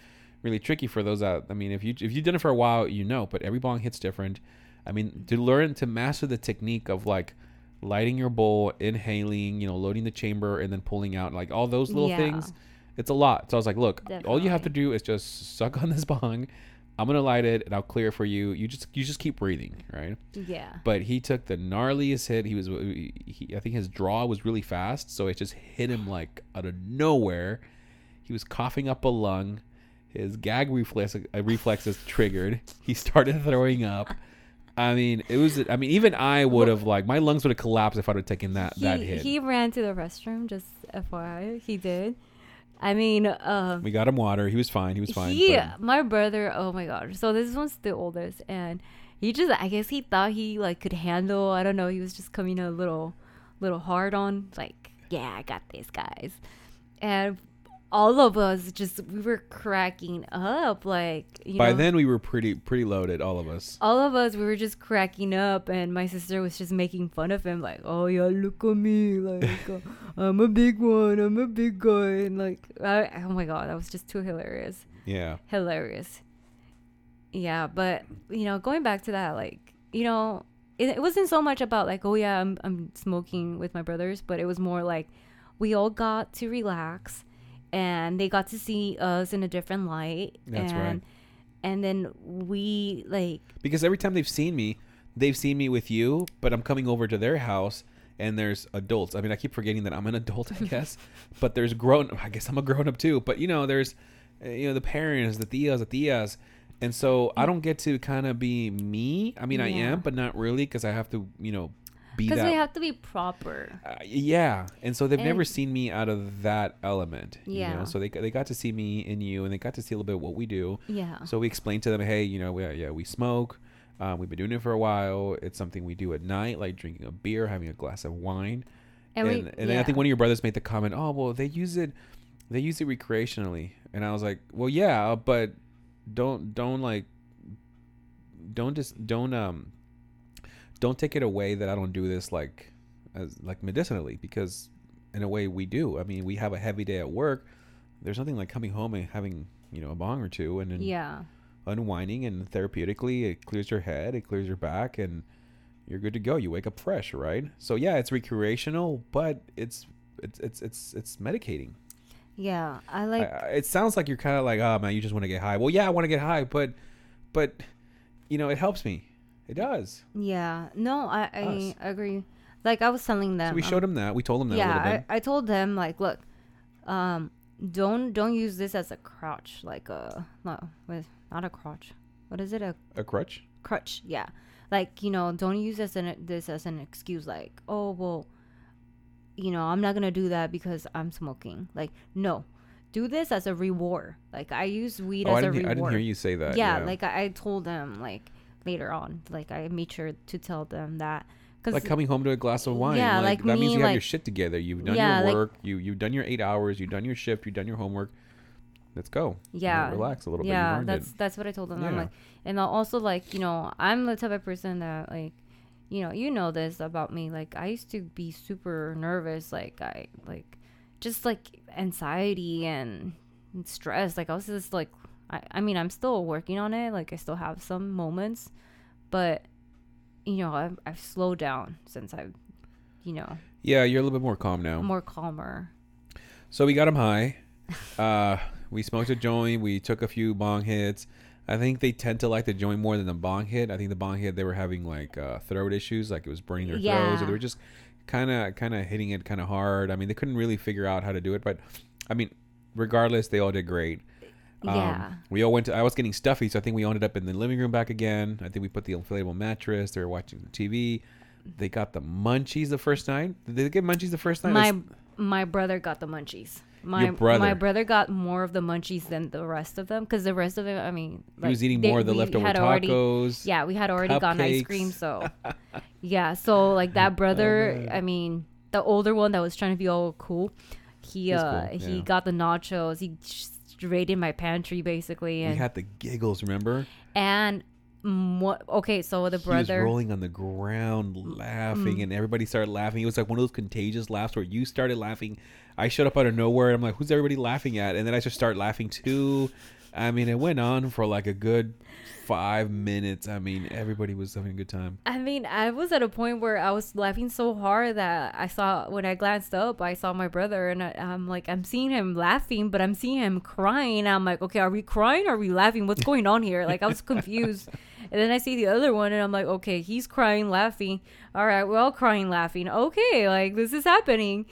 really tricky for those out. I mean, if you if you've done it for a while, you know. But every bong hits different. I mean, to learn to master the technique of like lighting your bowl, inhaling, you know, loading the chamber, and then pulling out, like all those little Yeah. things. It's a lot. So I was like, look, all you have to do is just suck on this <laughs> bong. I'm gonna light it and I'll clear it for you. You just you just keep breathing, right? yeah But he took the gnarliest hit. He was he, I think his draw was really fast, so it just hit him like out of nowhere. He was coughing up a lung. His gag reflex uh, reflexes triggered. He started throwing up. I mean, it was. I mean, even I would have like my lungs would have collapsed if I'd have taken that he, that hit. he ran to the restroom just fyi he did i mean um we got him water. He was fine. He was fine. But- my brother, oh my god. So this one's the oldest, and he just, I guess he thought he like could handle. I don't know. He was just coming a little, little hard on. Like, yeah, I got this, guys. And all of us just we were cracking up. Like, you by know, then we were pretty pretty loaded, all of us. all of us we were just cracking up, and my sister was just making fun of him. Like, oh yeah, look at me. Like, <laughs> uh, I'm a big one. I'm a big guy. And like, I, oh my god, that was just too hilarious Yeah. hilarious. Yeah, but you know, going back to that, like you know, it, it wasn't so much about like, oh yeah, I'm I'm smoking with my brothers, but it was more like we all got to relax, and they got to see us in a different light. That's and, right. And then we like because every time they've seen me, they've seen me with you, but I'm coming over to their house and there's adults. I mean, I keep forgetting that I'm an adult, I <laughs> guess, but there's grown. I guess I'm a grown up too. But you know, there's uh, you know the parents, the tias, the tias, and so I don't get to kind of be me. I mean, I am, but not really because I have to, you know, be because we have to be proper. uh, yeah, and so they've never seen me out of that element. you Yeah. know? so they they got to see me in you, and they got to see a little bit what we do. Yeah. So we explained to them, hey, you know, we, yeah, we smoke. Um, we've been doing it for a while. It's something we do at night, like drinking a beer, having a glass of wine. And And, we- and, then I think one of your brothers made the comment, oh, well, they use it they use it recreationally, and I was like, well, yeah, but don't don't like don't just don't um don't take it away that I don't do this like as like medicinally because in a way we do. I mean, we have a heavy day at work. There's nothing like coming home and having you know a bong or two and then Yeah. unwinding and therapeutically it clears your head, it clears your back, and you're good to go. You wake up fresh, right? So yeah, it's recreational, but it's it's it's it's it's medicating. Yeah. I like. I- it sounds like you're kind of like, oh man, you just want to get high. Well, yeah, I want to get high, but but you know, it helps me. It does. yeah. No, I I Us. agree. Like I was telling them. So we um, showed them that. We told them that a yeah, little bit. I, I told them like, look, um, don't don't use this as a crutch, like a no, with not a crutch. What is it? A a crutch. crutch? Yeah, like you know, don't use this an this as an excuse. Like, oh well, you know, I'm not gonna do that because I'm smoking. Like, no, do this as a reward. Like, I use weed Oh, as a didn't, hear, I didn't hear you say that. yeah, like I, I told them like later on, like I made sure to tell them that because like coming home to a glass of wine. Yeah, like, like that means you have your shit together. You've done Yeah, your like- work. you you've done your eight hours. You've done your shift. You've done your homework. Let's go. Yeah relax a little bit. yeah that's it. that's what i told them i'm Yeah. like and I'll also like you know i'm the type of person that like you know you know this about me like i used to be super nervous like i like just like anxiety and stress like i was just like I, I mean i'm still working on it like i still have some moments but you know i've, I've slowed down since i've you know Yeah, you're a little bit more calm now. more calmer So we got him high. <laughs> Uh, we smoked a joint. We took a few bong hits. I think they tend to like the joint more than the bong hit. I think the bong hit they were having like uh, throat issues, like it was burning their throats, or they were just kind of kind of hitting it kind of hard. I mean, they couldn't really figure out how to do it, but I mean, regardless, they all did great. Um, yeah We all went to. I was getting stuffy, so I think we ended up in the living room back again. I think we put the inflatable mattress. They were watching the TV. They got the munchies the first night. Did they get munchies the first night? my That's- my brother got the munchies. My brother. my brother got more of the munchies than the rest of them because the rest of them, I mean, he was eating they- more of the leftover had already- tacos. yeah, we had already gotten ice cream, so <laughs> yeah. So like that brother, man. I mean, the older one that was trying to be all cool, he He's uh cool, he got the nachos. He just raided my pantry basically, And We had the giggles, remember? and what? Okay, so the He was brother. rolling on the ground laughing, Mm. and everybody started laughing. It was like one of those contagious laughs where you started laughing. I showed up out of nowhere, and I'm like, "Who's everybody laughing at?" And then I just start laughing too. I mean, it went on for like a good five minutes. I mean, everybody was having a good time. I mean, I was at a point where I was laughing so hard that I saw when I glanced up, I saw my brother, and I, I'm like, I'm seeing him laughing, but I'm seeing him crying. I'm like, okay, are we crying? Or are we laughing? What's going on here? Like, I was confused. <laughs> And then I see the other one, and I'm like, okay, he's crying, laughing. All right, we're all crying, laughing. Okay, like this is happening.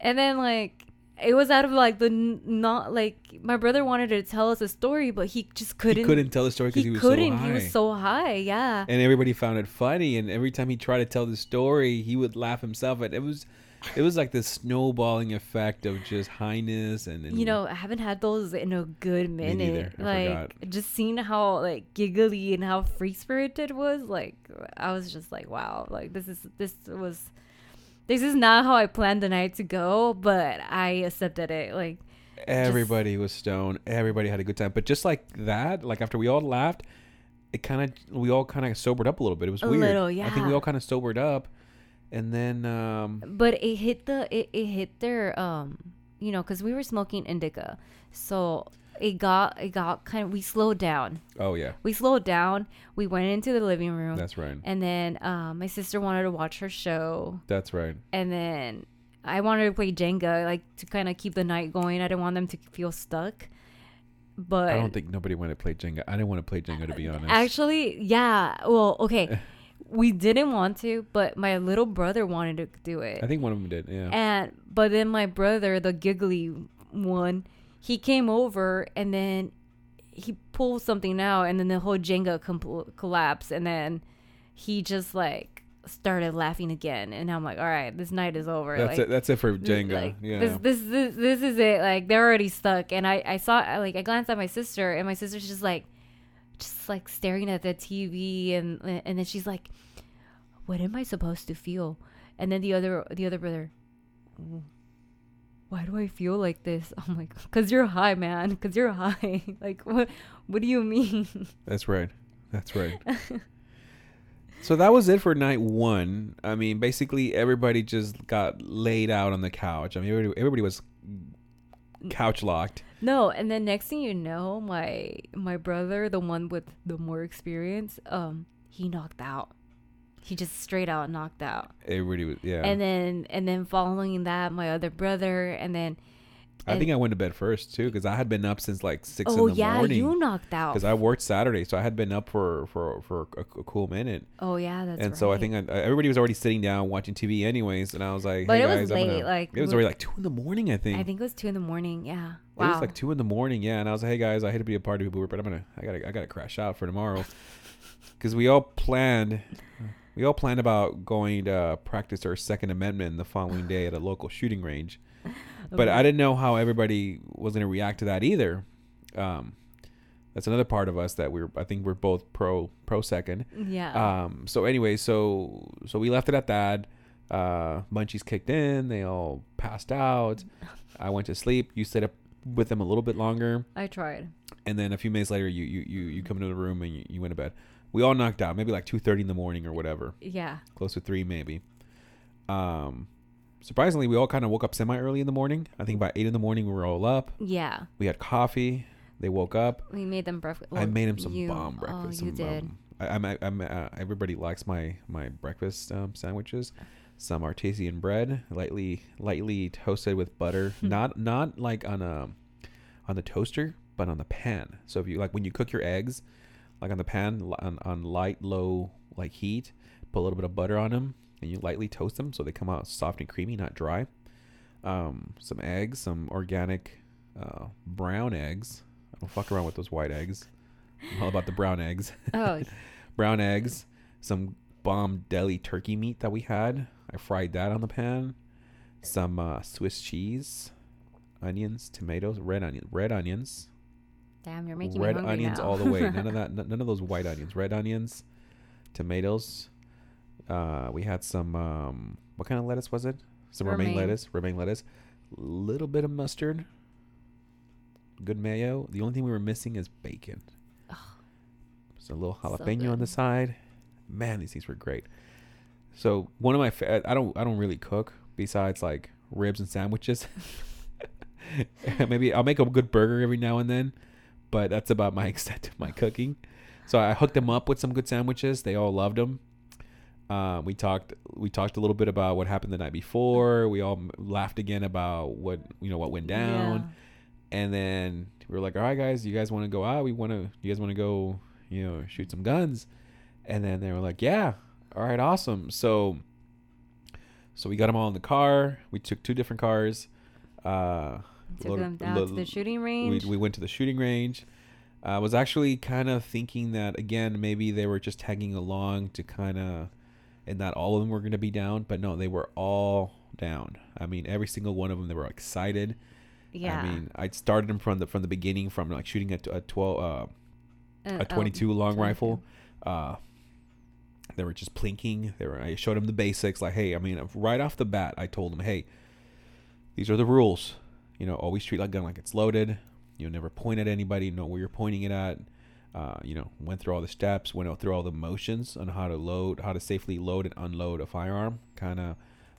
And then like it was out of like the n- not like my brother wanted to tell us a story, but he just couldn't. he couldn't tell the story because He, he, was couldn't. so high. He was so high. Yeah. and everybody found it funny. And every time he tried to tell the story, he would laugh himself. And it was, it was like this snowballing effect of just highness and, and you know, I haven't had those in a good minute. Like forgot. just seeing how like giggly and how free spirited was, like I was just like, wow, like this is this was this is not how I planned the night to go, but I accepted it. Like everybody was stoned. Everybody had a good time. But just like that, like after we all laughed, it kind of we all kind of sobered up a little bit. It was A weird. little, I think we all kind of sobered up, and then um, but it hit the it, it hit their um you know because we were smoking indica so it got it got kind of we slowed down oh yeah, we slowed down we went into the living room that's right. and then um, my sister wanted to watch her show That's right. and then i wanted to play jenga like to kind of keep the night going i didn't want them to feel stuck but I don't think nobody wanted to play Jenga. I didn't want to play Jenga to be honest. Actually, yeah. Well, okay. <laughs> we didn't want to, but my little brother wanted to do it. I think one of them did. Yeah. And but then my brother, the giggly one, he came over and then he pulled something out, and then the whole Jenga com- collapsed, and then he just like started laughing again, and I'm like, all right, this night is over. that's like, it. That's it for Jenga. like, yeah. This, this this this is it. Like they're already stuck, and I I saw like I glanced at my sister, and my sister's just like, just like staring at the TV, and and then she's like, "What am I supposed to feel?" And then the other the other brother, "W- why do I feel like this? <laughs> I'm like, cause you're high, man. Cause you're high. <laughs> like, what? What do you mean? <laughs> That's right. That's right. so that was it for night one. I mean, basically everybody just got laid out on the couch. I mean, everybody, everybody was couch locked. No, and then next thing you know, my my brother, the one with the more experience, um, he knocked out. He just straight out knocked out. Everybody was yeah. And then and then following that, my other brother, and then I think I went to bed first too because I had been up since like six oh in the yeah, morning. you knocked out. because I worked Saturday, so I had been up for for for a, a cool minute, oh yeah, that's and right. so I think I, everybody was already sitting down watching TV anyways, and I was like, But hey it was guys, I'm late, gonna- like, it was already like two in the morning, I think. I think it was two in the morning. Yeah. It was like two in the morning, yeah, and I was like, hey guys, I hate to be a party pooper, but I'm gonna I gotta I gotta crash out for tomorrow because we all planned. We all planned about going to practice our Second Amendment the following day at a local shooting range. <laughs> but Okay. I didn't know how everybody was going to react to that either. Um, that's another part of us that we're I think we're both pro pro second. yeah. Um, so anyway, so so we left it at that. Uh, munchies kicked in. They all passed out. <laughs> I went to sleep. You stayed up with them a little bit longer, I tried. and then a few minutes later, you you you, you come into the room and you, you went to bed. We all knocked out, maybe like two thirty in the morning or whatever, Yeah. close to three maybe. Um, surprisingly, we all kind of woke up semi early in the morning. I think by eight in the morning we were all up. Yeah. We had coffee. They woke up. We made them breakfast. I made them some you, bomb breakfast. Oh, you some, did. Um, I, I'm, I, I'm, uh, everybody likes my my breakfast um, sandwiches. Some artesian bread, lightly lightly toasted with butter. <laughs> not not like on a on the toaster, but on the pan. So if you like when you cook your eggs, like on the pan on, on light low like heat, put a little bit of butter on them, and you lightly toast them so they come out soft and creamy, not dry. Um, some eggs, some organic uh, brown eggs. I don't fuck around with those white eggs. I'm all about the brown eggs. <laughs> oh, <laughs> brown eggs, some bomb deli turkey meat that we had. I fried that on the pan. Some uh, Swiss cheese, onions, tomatoes, red onion, red onions, damn! You're making red me hungry onions now. all the way. None of <laughs> that. None of those white onions. Red onions, tomatoes. Uh, we had some. Um, what kind of lettuce was it? Some romaine, Romaine. lettuce. Romaine lettuce. Little bit of mustard. Good mayo. The only thing we were missing is bacon. Oh, So a little So jalapeno on the side. Man, these things were great. So one of my fa- I don't I don't really cook besides like ribs and sandwiches. <laughs> <laughs> Maybe I'll make a good burger every now and then, but that's about my <laughs> extent of my cooking. So I hooked them up with some good sandwiches. They all loved them. Uh, we talked we talked a little bit about what happened the night before. We all laughed again about what you know what went down and then we were like, "All right, guys, you guys want to go out? We want to. You guys want to go? You know, shoot some guns?" And then they were like, "Yeah, all right, awesome." So, so we got them all in the car. We took two different cars. Uh, Took them down to the shooting range. we went to the shooting range. I was actually kind of thinking that again, maybe they were just tagging along to kind of, and not all of them were going to be down, but no, they were all down. I mean, every single one of them, they were excited. yeah. I mean, I started them from the from the beginning, from like shooting a twelve, uh, Uh, a oh, twenty-two long 22. rifle. Uh, they were just plinking. They were. I showed them the basics. Like, hey, I mean, right off the bat, I told them, hey, these are the rules. You know, always treat like gun like it's loaded. You know, never point at anybody. Know where you're pointing it at. Uh, you know, went through all the steps, went through all the motions on how to load, how to safely load and unload a firearm. Kind of,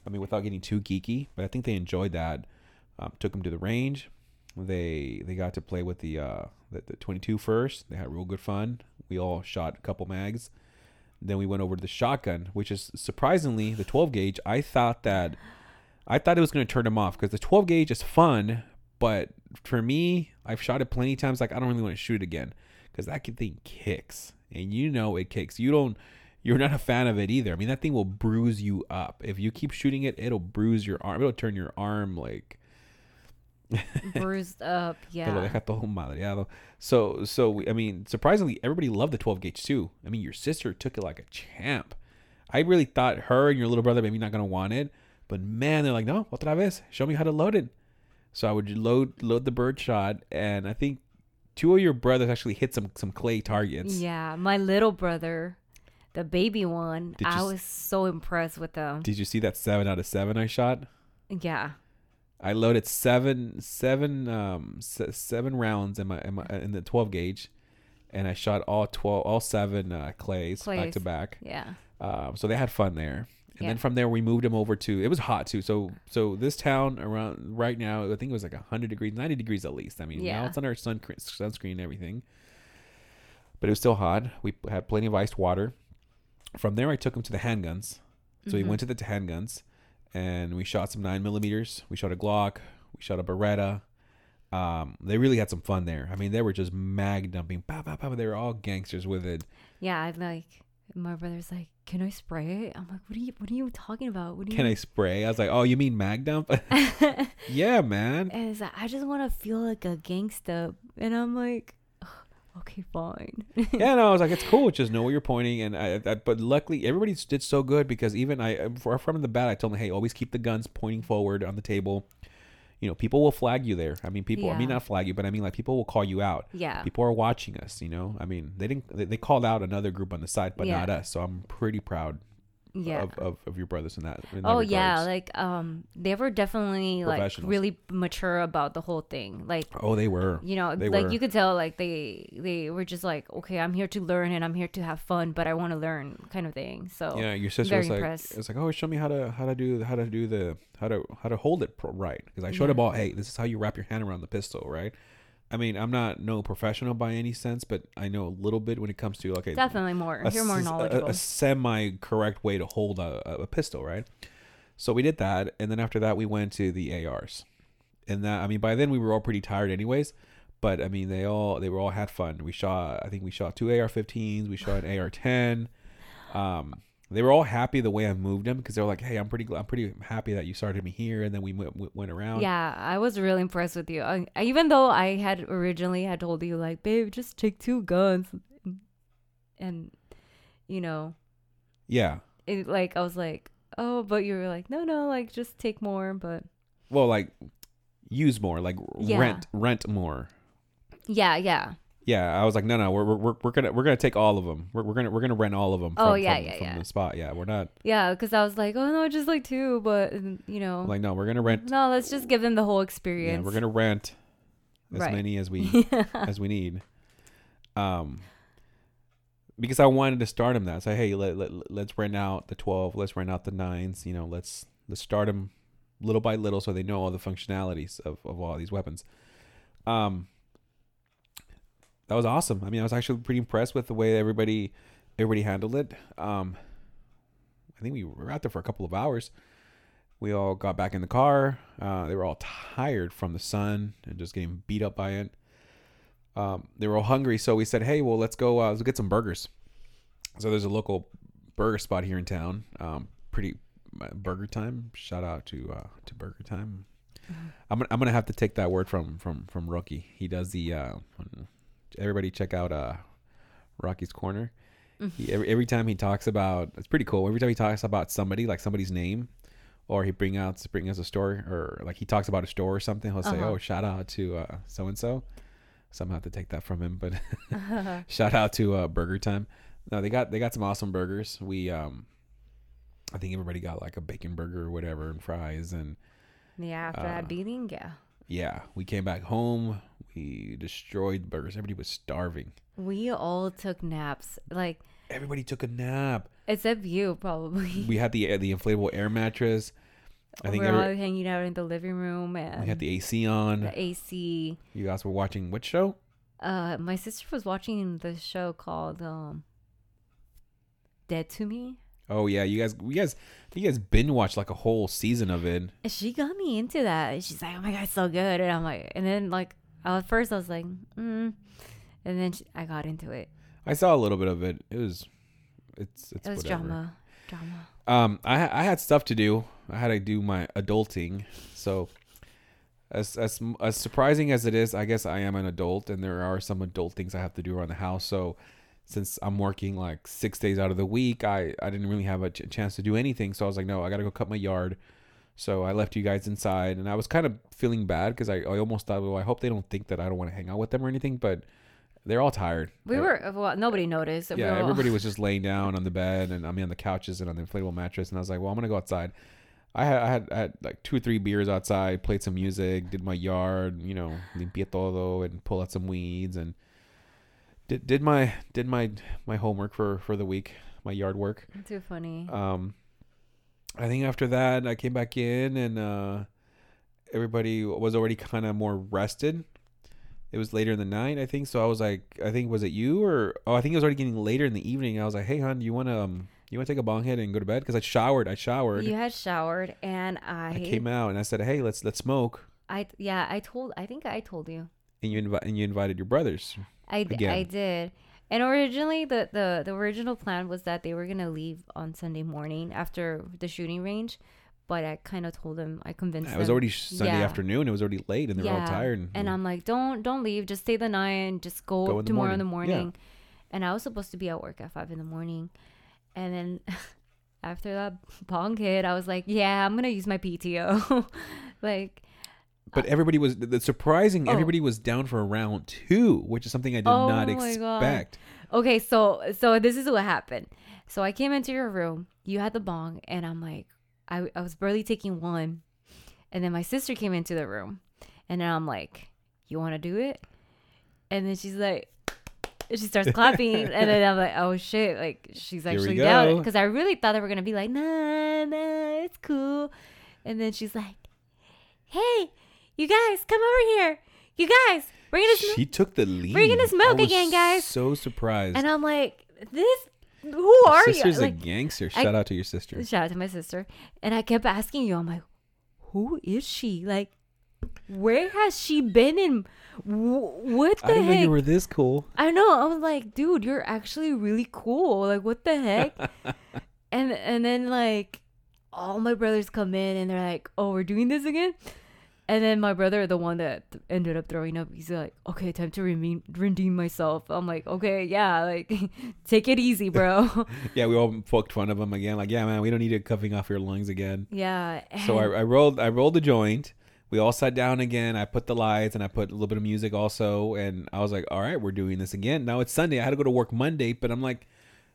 I mean, without getting too geeky, but I think they enjoyed that. Um, took them to the range. They they got to play with the uh, the, the 22 first. They had real good fun. We all shot a couple mags. Then we went over to the shotgun, which is surprisingly the 12 gauge. I thought that I thought it was going to turn them off because the 12 gauge is fun, but for me, I've shot it plenty of times. Like I don't really want to shoot it again because that thing kicks, and you know it kicks. You don't. You're not a fan of it either. I mean, that thing will bruise you up. If you keep shooting it, it'll bruise your arm. It'll turn your arm like <laughs> bruised up. Yeah. deja todo madreado. So, so we- I mean, surprisingly, everybody loved the 12 gauge too. I mean, your sister took it like a champ. I really thought her and your little brother maybe not gonna want it, but man, they're like, no, otra vez, show me how to load it. So I would load load the bird shot, and I think two of your brothers actually hit some some clay targets. Yeah, my little brother, the baby one, Did you was so impressed with them. Did you see that seven out of seven I shot? yeah. I loaded seven seven um se- seven rounds in my, in my in the 12 gauge, and I shot all 12 all seven uh, clays, back to back. Yeah. Um, so they had fun there. And Yeah. then from there we moved him over to it was hot too. So so this town around right now I think it was like 100 degrees, 90 degrees at least. I mean, yeah. now it's under sun sunscreen and everything. But it was still hot. We had plenty of iced water. From there I took him to the handguns. So we Mhm. went to the handguns and we shot some 9 millimeters. We shot a Glock, we shot a Beretta. Um, they really had some fun there. I mean, they were just mag dumping. Pow, pow, pow. They were all gangsters with it. Yeah, I'm like my brother's like, "Can I spray it?" I'm like, "What are you what are you talking about? What do you Can I spray? I was like, oh, you mean mag dump? <laughs> <laughs> Yeah, man. And it's like, I just want to feel like a gangsta. And I'm like, "Ugh, okay, fine. <laughs> yeah, no, I was like, it's cool. Just know where you're pointing, and I, I but luckily everybody did so good because even I from the bat, I told them, hey, always keep the guns pointing forward on the table. You know, people will flag you there. I mean, people. I mean, not flag you, but I mean, like people will call you out. yeah. People are watching us. You know, I mean, they didn't. They, they called out another group on the side, but Yeah. not us. So I'm pretty proud Yeah. of, of, of your brothers in that. In that oh yeah, like um they were definitely like really mature about the whole thing. Like oh, they were. you know, They like were. you could tell like they they were just like, okay, I'm here to learn and I'm here to have fun, but I want to learn kind of thing. So Yeah, your sister was like, impressed. it was like, oh, show me how to how to do how to do the how to how to hold it pro- right. Because I showed Yeah. them all, hey, this is how you wrap your hand around the pistol, right? I mean, I'm not no professional by any sense, but I know a little bit when it comes to okay, definitely more. a, You're more knowledgeable. a, semi correct way to hold a, a, a pistol, right? So we did that, and then after that, we went to the ARs, and that I mean, by then we were all pretty tired, anyways. But I mean, they all they were all had fun. We shot, I think we shot two AR-15s, we shot an AR-10. Um, they were all happy the way I moved them because they were like, "Hey, I'm pretty, gl- I'm pretty happy that you started me here," and then we went, around. Yeah, I was really impressed with you. I, I- even though I had originally had told you like, babe, just take two guns, and you know, yeah. it, like I was like, oh, but you were like, no, no, like just take more. But Well, like use more, like Yeah. rent, rent more. yeah, yeah, Yeah, I was like, no, no, we're we're, we're gonna we're gonna take all of them. We're, we're gonna we're gonna rent all of them. From, Oh, yeah, from, yeah, from yeah. the spot. Yeah, we're not yeah, because I was like, oh no, just like two, but you know, I'm like no, we're gonna rent. no, let's just give them the whole experience. Yeah, we're gonna rent as Right. many as we <laughs> as we need. Um, because I wanted to start them that. Say, hey, let, let let's rent out the twelve. Let's rent out the nines. You know, let's let's start them little by little so they know all the functionalities of of all these weapons. Um, that was awesome. I mean, I was actually pretty impressed with the way everybody everybody handled it. Um, I think we were out there for a couple of hours. We all got back in the car. Uh, they were all tired from the sun and just getting beat up by it. Um, they were all hungry, so we said, "Hey, well, let's go. Uh, let's get some burgers." So there's a local burger spot here in town. Um, pretty uh, Burger Time. Shout out to uh, to Burger Time. I'm gonna, I'm gonna have to take that word from from from Rocky. He does the. Uh, everybody check out uh, Rocky's Corner. He, every every time he talks about, it's pretty cool. Every time he talks about somebody, like somebody's name, or he bring out bring us a story, or like he talks about a store or something, he'll say, Uh-huh. "Oh, shout out to so and so." So I'm gonna have to take that from him, but <laughs> <laughs> shout out to uh, Burger Time. No, they got they got some awesome burgers. We um, I think everybody got like a bacon burger or whatever and fries, and yeah, after Uh, that beating, yeah, yeah, we came back home. We destroyed burgers. Everybody was starving. we all took naps, like Everybody took a nap. except you probably. <laughs> We had the the inflatable air mattress. I think we were every- all hanging out in the living room and we had the AC on. the AC. You guys were watching which show? Uh, my sister was watching the show called um, Dead to Me. Oh yeah, you guys, you guys, you guys binge watched like a whole season of it. She got me into that. She's like, "Oh my god, it's so good!" And I'm like, and then like at first I was like, mm. and then she, I got into it. I saw a little bit of it. It was, it's, it's It was whatever. drama, drama. Um, I I had stuff to do. I had to do my adulting. So, as as as surprising as it is, I guess I am an adult, and there are some adult things I have to do around the house. So, since I'm working like six days out of the week, I I didn't really have a ch- chance to do anything. So I was like, no, I gotta go cut my yard. So I left you guys inside, and I was kind of feeling bad because I, I almost thought, well, I hope they don't think that I don't want to hang out with them or anything. But they're all tired. We were well, nobody noticed. We Yeah, were all- everybody was <laughs> just laying down on the bed and I mean on the couches and on the inflatable mattress, and I was like, well, I'm gonna go outside. I had I had, I had like two or three beers outside, played some music, did my yard, you know, limpié todo, and pull out some weeds, and did did my did my my homework for for the week, my yard work. Too funny. Um, I think after that, I came back in, and uh, everybody was already kind of more rested. It was later in the night, I think. So I was like, I think was it you or oh, I think it was already getting later in the evening. I was like, hey, hon, do you wanna um, you wanna take a bong hit and go to bed? Because I showered. I showered. You had showered, and I, I came out and I said, "Hey, let's let's smoke." I yeah, I told. I think I told you. And you invite and you invited your brothers. I, d-. I did. And originally, the, the, the original plan was that they were going to leave on Sunday morning after the shooting range. But I kind of told them, I convinced them. It them. was already Sunday Yeah. afternoon. It was already late, and they were all tired. And, And I'm like, don't don't leave. Just stay the night and just go, Go in tomorrow in the morning. Yeah. morning. And I was supposed to be at work at five in the morning. And then <laughs> after that bong hit, I was like, yeah, I'm gonna use my PTO. <laughs> like, but everybody was the surprising. Oh. Everybody was down for round two, which is something I did Oh not my God. expect. okay, so so this is what happened. So I came into your room. You had the bong, and I'm like, I I was barely taking one, and then my sister came into the room, and then I'm like, you want to do it? And then she's like. She starts clapping, <laughs> and then I'm like, "Oh shit!" Like she's actually down because I really thought they were gonna be like, "Nah, nah, it's cool," and then she's like, "Hey, you guys, come over here. You guys, we're gonna smoke." She took the lead. We're gonna smoke I was again, guys. So surprised. And I'm like, "This, who Your are you?" sister's Like, a gangster. I- Shout out to your sister. Shout out to my sister. And I kept asking you, I'm like, who is she? Like, where has she been in? wh- What the I didn't know heck? you were this cool. I know. I was like, dude, you're actually really cool. Like, what the heck? <laughs> and and then like, all my brothers come in and they're like, oh, we're doing this again. And then my brother, the one that th- ended up throwing up, he's like, okay, time to redeem, redeem myself. I'm like, okay, yeah, like, <laughs> take it easy, bro. <laughs> <laughs> Yeah, we all poked fun of him again. Like, yeah, man, we don't need it cuffing off your lungs again. yeah. So I, I rolled I rolled the joint. We all sat down again. I put the lights and I put a little bit of music also. And I was like, all right, we're doing this again. Now it's Sunday. I had to go to work Monday, but I'm like,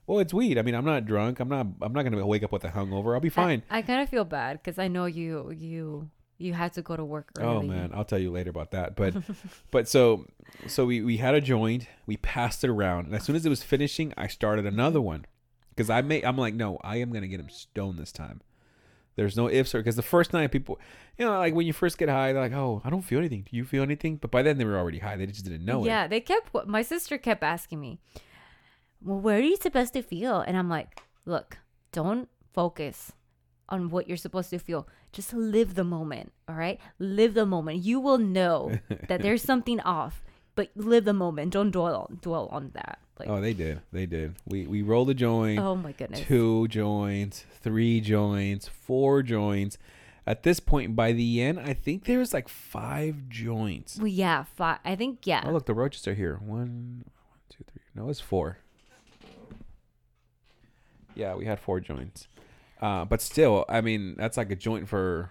well, it's weed. I mean, I'm not drunk. I'm not. I'm not gonna wake up with a hungover. I'll be fine. I, I kind of feel bad because I know you you you had to go to work oh, early. Oh man, I'll tell you later about that. But <laughs> but so so we we had a joint. We passed it around, and as soon as it was finishing, I started another one because I may. I'm like, no, I am gonna get him stoned this time. There's no ifs or because the first night people, you know, like when you first get high, they're like, oh, I don't feel anything. Do you feel anything? But by then they were already high. They just didn't know yeah, it. Yeah, they kept. My sister kept asking me, "Well, where are you supposed to feel?" And I'm like, "Look, don't focus on what you're supposed to feel. Just live the moment. All right, live the moment. You will know <laughs> that there's something off, but live the moment. Don't dwell on dwell on that. Like, Oh, they did. They did. We we rolled a joint. oh my goodness. two joints, three joints, four joints. At this point, by the end, I think there was like five joints. Well, yeah, fi- I think yeah. Oh, look, the roaches are here. One, one, two, three. No, it's four. Yeah, we had four joints. Uh, but still, I mean, that's like a joint for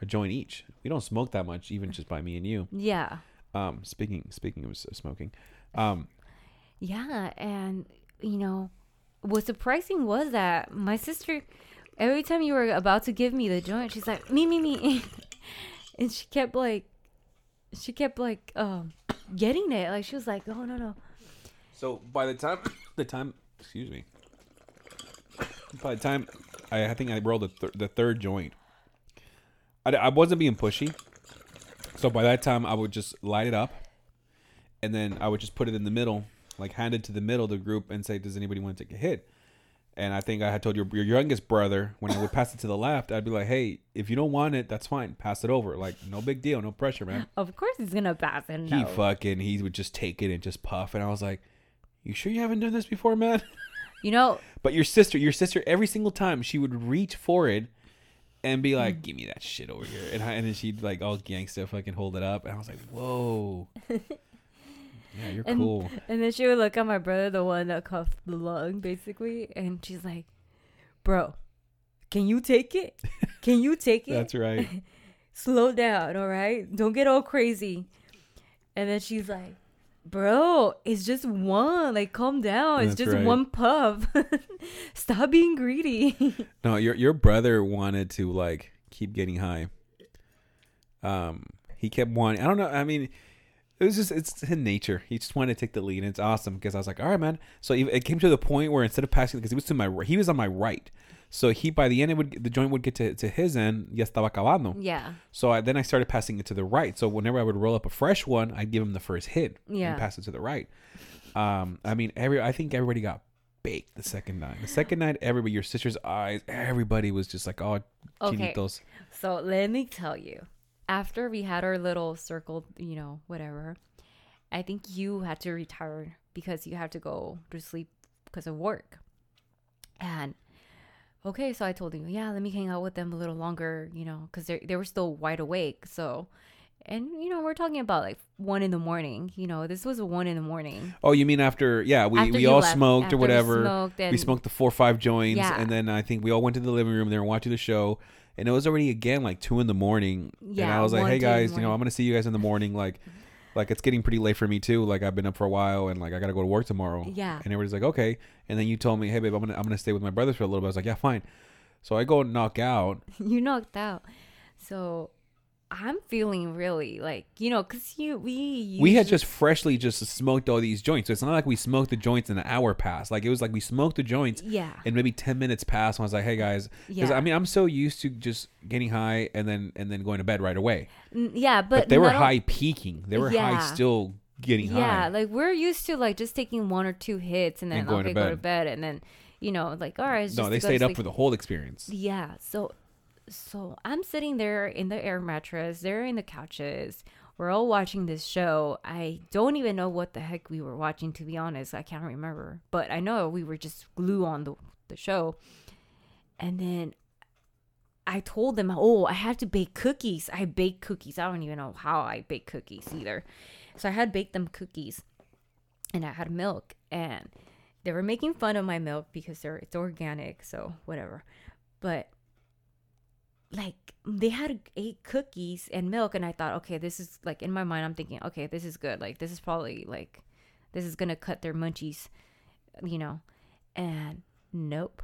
a joint each. We don't smoke that much, even just by me and you. yeah. Um, speaking speaking of smoking, um, Yeah, and you know, what surprising was that my sister, every time you were about to give me the joint, she's like, "Me, me, me," <laughs> and she kept like, she kept like, um, getting it. Like she was like, "Oh no, no." So by the time <coughs> the time excuse me, by the time I, I think I rolled the, th- the third joint, I, I wasn't being pushy. So by that time I would just light it up, and then I would just put it in the middle, like hand it to the middle of the group and say, "Does anybody want to take a hit?" And I think I had told your your youngest brother when I would pass it to the left, I'd be like, "Hey, if you don't want it, that's fine. Pass it over. Like no big deal, no pressure, man." <gasps> Of course, he's gonna pass it. He No. fucking he would just take it and just puff, and I was like, "You sure you haven't done this before, man?" <laughs> you know, But your sister, your sister, every single time she would reach for it and be Mm. like, "Give me that shit over here," and I, and then she'd like all gangster fucking hold it up, and I was like, "Whoa, <laughs> yeah, you're And- cool." and then she would look at my brother, the one that cuffed the lung, basically, and she's like, "Bro, can you take it? Can you take <laughs> it?" That's right. <laughs> slow down, all right? Don't get all crazy. And then she's like, Bro, it's just one. Like, calm down. It's just right. one puff. <laughs> Stop being greedy. <laughs> No, your your brother wanted to like keep getting high. Um, he kept wanting. I don't know. I mean, it was just it's in nature. He just wanted to take the lead, and it's awesome because I was like, all right, man. So it it came to the point where instead of passing, because he was to my he was on my right. So he by the end it would the joint would get to, to his end. Ya estaba acabando. Yeah. So I, then I started passing it to the right. So whenever I would roll up a fresh one, I'd give him the first hit Yeah. and pass it to the right. Um, I mean, every I think everybody got baked the second night. The second night, everybody, your sister's eyes, everybody was just like, oh, Okay. chinitos. So let me tell you, after we had our little circle, you know, whatever, I think you had to retire because you had to go to sleep because of work. And okay, so I told him, yeah, let me hang out with them a little longer, you know, because they they were still wide awake. So, and you know, we're talking about like one in the morning. You know, this was one in the morning. Oh, you mean after? Yeah, we, After we all left, smoked or we whatever. smoked we smoked the four or five joints, Yeah. and then I think we all went to the living room. They were watching the show, and it was already again like two in the morning. Yeah, and I was like, "Hey two in the guys, you know. I'm gonna see you guys in the morning. Like, <laughs> like it's getting pretty late for me too. Like I've been up for a while, and like I gotta go to work tomorrow. Yeah. And everybody's like, "Okay." And then you told me, "Hey babe, I'm gonna I'm gonna stay with my brothers for a little bit." I was like, "Yeah, fine." So I go and knock out. <laughs> you knocked out. So I'm feeling really like you know, cause you we we had just freshly just smoked all these joints. So it's not like we smoked the joints in an hour past. Like it was like we smoked the joints yeah and maybe 10 minutes passed. And I was like, hey guys, because Yeah. I mean, I'm so used to just getting high and then and then going to bed right away. Yeah, but, But, they were high peaking. They were high still getting Yeah, high. Yeah, like we're used to like just taking one or two hits and then And going to go to bed. and then you know like all right. No, they to go to stayed up sleep. for the whole experience. Yeah, so so I'm sitting there in the air mattress. They're in the couches. We're all watching this show. I don't even know what the heck we were watching. To be honest, I can't remember. But I know we were just glue on the the show. And then I told them, oh, I had to bake cookies. I baked cookies. I don't even know how I bake cookies either. So I had baked them cookies, and I had milk, and they were making fun of my milk because they're it's organic, so whatever. But like they had eight cookies and milk, and I thought, okay, this is like in my mind, I'm thinking, okay, this is good. Like this is probably like this is gonna cut their munchies, you know. And nope.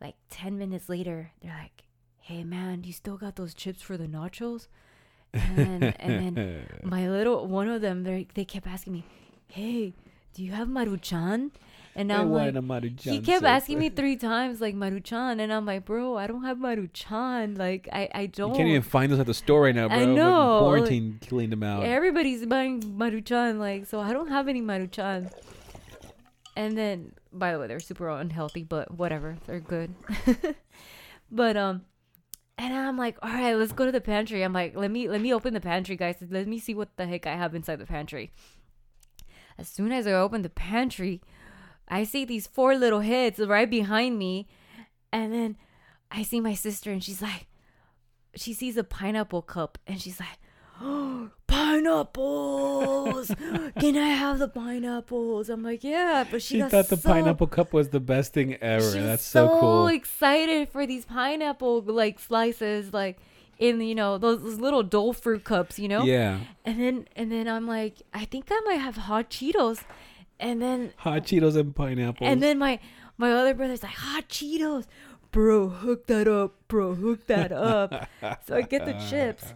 Like ten minutes later, they're like, "Hey man, you still got those chips for the nachos?" And and then <laughs> my little one of them, they they kept asking me, "Hey, do you have maruchan?" And Hey, I'm like, Maruchan he kept sauce? asking me three times like maruchan, and I'm like, bro, I don't have maruchan. Like I I don't. You can't even find those at the store right now, bro. I know, Quarantine killing them out. Everybody's buying maruchan, like so. I don't have any maruchan. And then, by the way, they're super unhealthy, but whatever, they're good. <laughs> but um, and I'm like, all right, let's go to the pantry. I'm like, let me let me open the pantry, guys. Let me see what the heck I have inside the pantry. As soon as I open the pantry, I see these four little heads right behind me, and then I see my sister, and she's like, she sees a pineapple cup, and she's like, oh, <gasps> pineapples! <laughs> Can I have the pineapples? I'm like, yeah, but she, she thought the so- pineapple cup was the best thing ever. That's so, cool. excited for these pineapple like slices, like in you know those, those little dole fruit cups, you know. Yeah. And then and then I'm like, I think I might have hot Cheetos, and then Hot Cheetos and pineapples. and then my my other brother's like, hot Cheetos, bro, hook that up, bro, hook that up. <laughs> so I get the chips,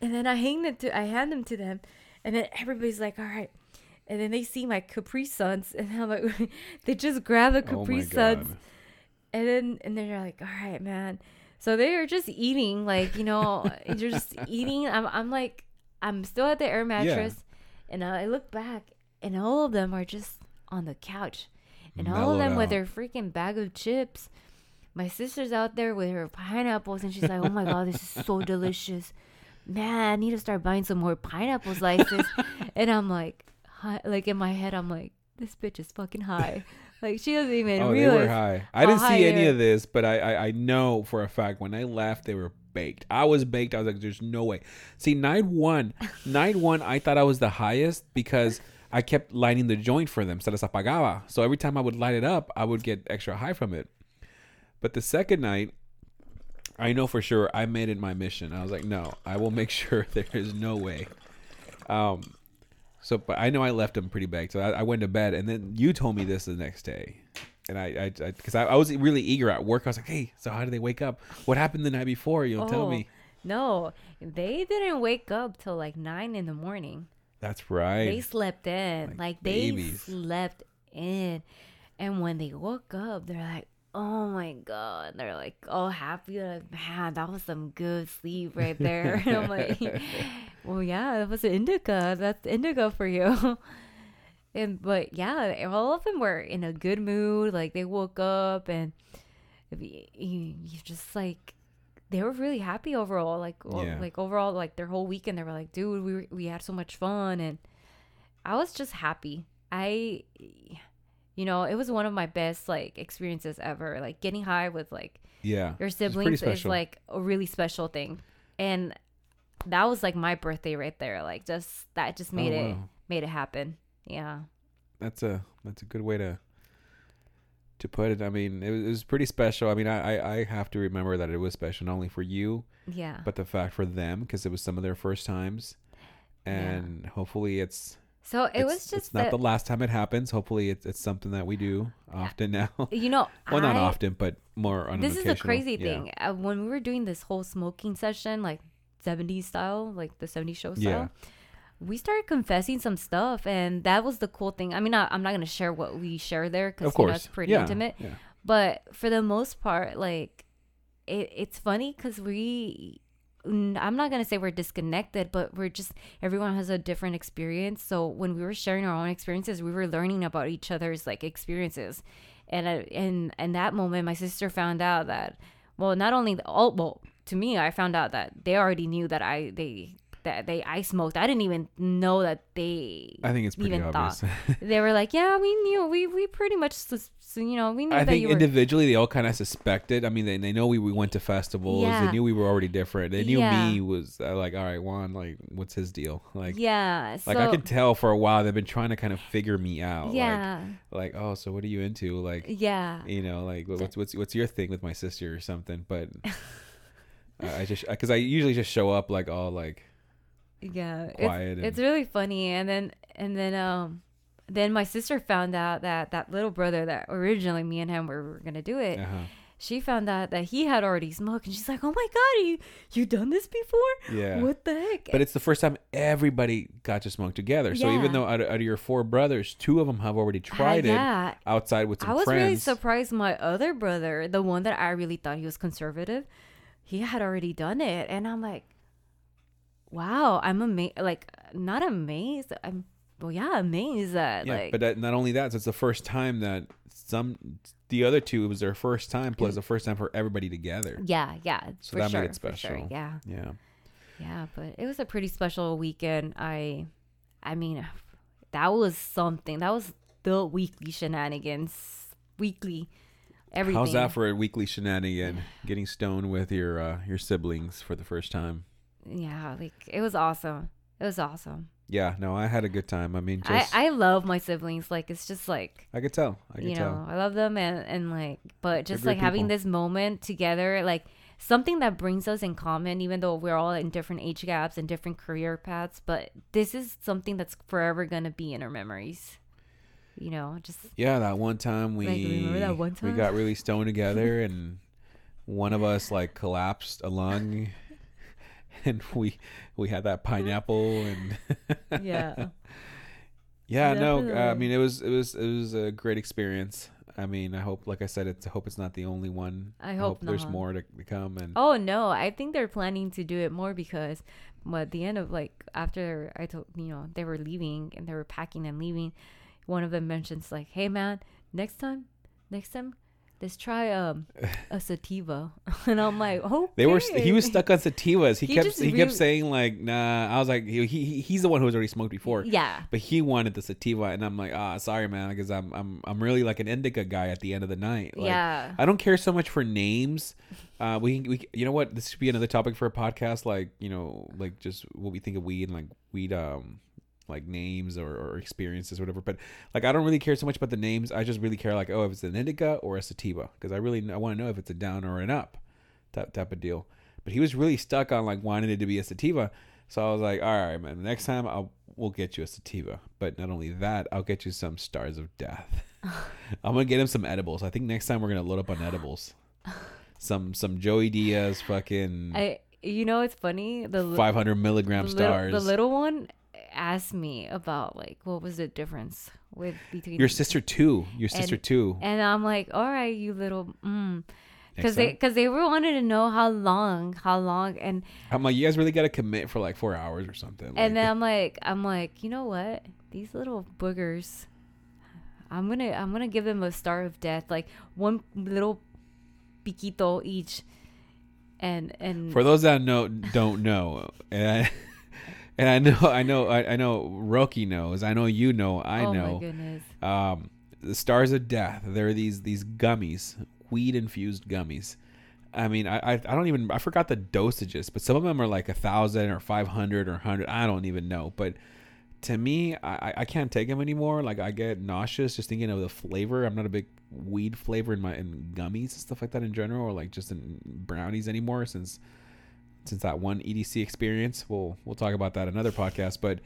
and then I hang them to I hand them to them, and then everybody's like, all right. And then they see my Capri Suns, <laughs> and I'm like, <laughs> they just grab the oh Capri my Suns, god. and then and then they're like, all right, man. So they are just eating, like you know, they're just eating. I'm I'm like, I'm still at the air mattress, and I look back, and all of them are just on the couch, and all of Mellowed them with their freaking bag of chips. My sister's out there with her pineapples, and she's like, "Oh my god, this is so delicious, man! I need to start buying some more pineapple slices." <laughs> and I'm like, hi, like in my head, I'm like, "This bitch is fucking high." <laughs> Like she doesn't even Oh, they were high. I didn't see any of this, but I, I I know for a fact when I left they were baked. I was baked. I was like, "There's no way." See, night one, night one, I thought I was the highest because I kept lighting the joint for them. Se les apagaba. So every time I would light it up, I would get extra high from it. But the second night, I know for sure I made it my mission. I was like, "No, I will make <laughs> sure there is no way." Um. So, but I know I left them pretty baked. So I, I went to bed, and then you told me this the next day, and I, I, because I, I, was really eager at work. I was like, hey, so how did they wake up? What happened the night before? You know, tell Oh. me. No, they didn't wake up till like nine in the morning. That's right. They slept in. Like Like, they babies. slept in. And when they woke up, they're like, oh my God. They're like, oh, happy. Like, Man, that was some good sleep right there. and <laughs> I'm like, <laughs> well, yeah, that was indica. That's indica for you. <laughs> And, but yeah, all of them were in a good mood. Like, they woke up and you, you just like, they were really happy overall. Like, Yeah. like overall, like their whole weekend, they were like, dude, we, were- we had so much fun. And, I was just happy. I, you know, it was one of my best like experiences ever. Like getting high with like yeah. your siblings is like a really special thing, and that was like my birthday right there. Like just that just oh, made Oh, it wow. made it happen. Yeah, That's a that's a good way to to put it. I mean, it was, it was pretty special. I mean, I, I I have to remember that it was special not only for you, yeah, but the fact for them because it was some of their first times, and hopefully it's so it it's, was just it's not that, the last time it happens. Hopefully it's it's something that we do often now. <laughs> you know. <laughs> well, not I- often, but more on This is the crazy yeah. thing. Uh, when we were doing this whole smoking session, like 70s style, like the 70s show style, Yeah. We started confessing some stuff. And that was the cool thing. I mean, I, I'm not going to share what we share there because you know, it's pretty yeah, intimate. Yeah. But for the most part, like, it, it's funny because we. I'm not gonna say we're disconnected, but we're just everyone has a different experience. So when we were sharing our own experiences, we were learning about each other's like experiences, and I, and in that moment, my sister found out that well, not only the, all well to me, I found out that they already knew that I they that they I smoked. I didn't even know that they I think it's pretty even obvious. <laughs> they were like, yeah, we knew we we pretty much you know we knew I that think you were individually they all kind of suspected. I mean, they, they know we, we went to festivals. Yeah. They knew we were already different. They knew Yeah. me was uh, like, all right, Juan, like, what's his deal? Like, yeah. like I could tell for a while they've been trying to kind of figure me out. yeah Like, like, oh, so what are you into? Like, yeah you know, like what's what's what's your thing with my sister or something? But <laughs> I I just because I usually just show up like all like yeah quiet it's, it's really funny and then and then um then my sister found out that that little brother that originally me and him were, were gonna do it uh-huh. she found out that he had already smoked and she's like oh my god you you done this before yeah. what the heck But it's the first time everybody got to smoke together. So even though out of, out of your four brothers, two of them have already Ah, tried it yeah outside with some I was friends. really surprised my other brother, the one that I really thought he was conservative, he had already done it. And I'm like, wow, I'm amazed. Like, not amazed. I'm, well, yeah, amazed that, Yeah, like, but that, not only that, so it's the first time that some the other two it was their first time plus the first time for everybody together. yeah, yeah. So that made it for sure, special. Yeah. Yeah. Yeah. But it was a pretty special weekend. I, I mean, that was something. That was the weekly shenanigans. Weekly. Everything. How's that for a weekly shenanigan? Getting stoned with your uh, your siblings for the first time. Yeah. Like, it was awesome. It was awesome. Yeah, no, I had a good time. I mean, I, just I love my siblings. Like it's just like I could tell. I could you tell. I love them and and like but just like having this moment together, like something that brings us in common, even though we're all in different age gaps and different career paths. But this is something that's forever gonna be in our memories. You know, just Yeah, that one time we Like, remember that one time we got really stoned together, <laughs> and one of us like collapsed a lung, <laughs> and we we had that pineapple, and <laughs> yeah, yeah, no, uh, I mean it was it was it was a great experience. I mean, I hope, like I said, it's I hope it's not the only one. I hope there's more to, to come, and Oh no, I think they're planning to do it more because well, at the end of like after I told you know they were leaving and they were packing and leaving, one of them mentions like, "Hey man, next time, next time, let's try um a sativa," <laughs> and I'm like, "Oh." They were he was stuck on sativas. He, He kept he really- kept saying like nah. I was like he, he he's the one who was already smoked before. Yeah, But he wanted the sativa, and I'm like, ah, sorry, man, because I'm I'm I'm really like an indica guy at the end of the night. Like, yeah, I don't care so much for names. Uh, we we you know what? This should be another topic for a podcast. Like you know, like just what we think of weed and like weed um like names or, or experiences or whatever. But like I don't really care so much about the names. I just really care like oh if it's an indica or a sativa because I really I want to know if it's a down or an up type type of deal. But he was really stuck on like wanting it to be a sativa. So I was like, all right, man. Next time I'll we'll get you a sativa. But not only that, I'll get you some stars of death. <laughs> I'm gonna get him some edibles. I think next time we're gonna load up on edibles. <sighs> Some some Joey Diaz fucking I you know it's funny the 500 milligram the little, stars. the little one asked me about like what was the difference with between Your sister too. Your sister And- too. and I'm like all right you little mm because they because they were wanted to know how long how long and I'm like, you guys really got to commit for like four hours or something. and Like, then I'm like I'm like you know what these little boogers I'm gonna I'm gonna give them a star of death like one little piquito each and and for those that know don't know, and I, know I know I, I know Roki knows. I know you know. I oh my know. goodness Um, the stars of death. They're these these gummies, weed infused gummies. I mean, I, I I don't even I forgot the dosages, but some of them are like a thousand or five hundred or hundred. I don't even know. But to me, I I can't take them anymore. Like I get nauseous just thinking of the flavor. I'm not a big weed flavor in my in gummies and stuff like that in general, or like just in brownies anymore since since that one EDC experience. We'll we'll talk about that another podcast, but.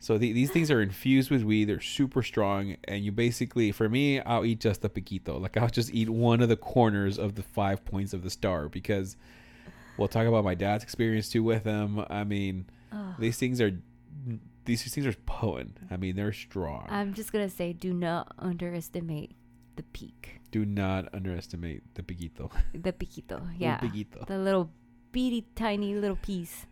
So the, these things are infused with weed. They're super strong, and you basically, for me, I'll eat just the piquito. Like I'll just eat one of the corners of the five points of the star because we'll talk about my dad's experience too with them. I mean, Ugh. these things are these things are potent. I mean, they're strong. I'm just gonna say do not underestimate the peak Do not underestimate the piquito. the piquito <laughs> yeah piquito. the little beady tiny little piece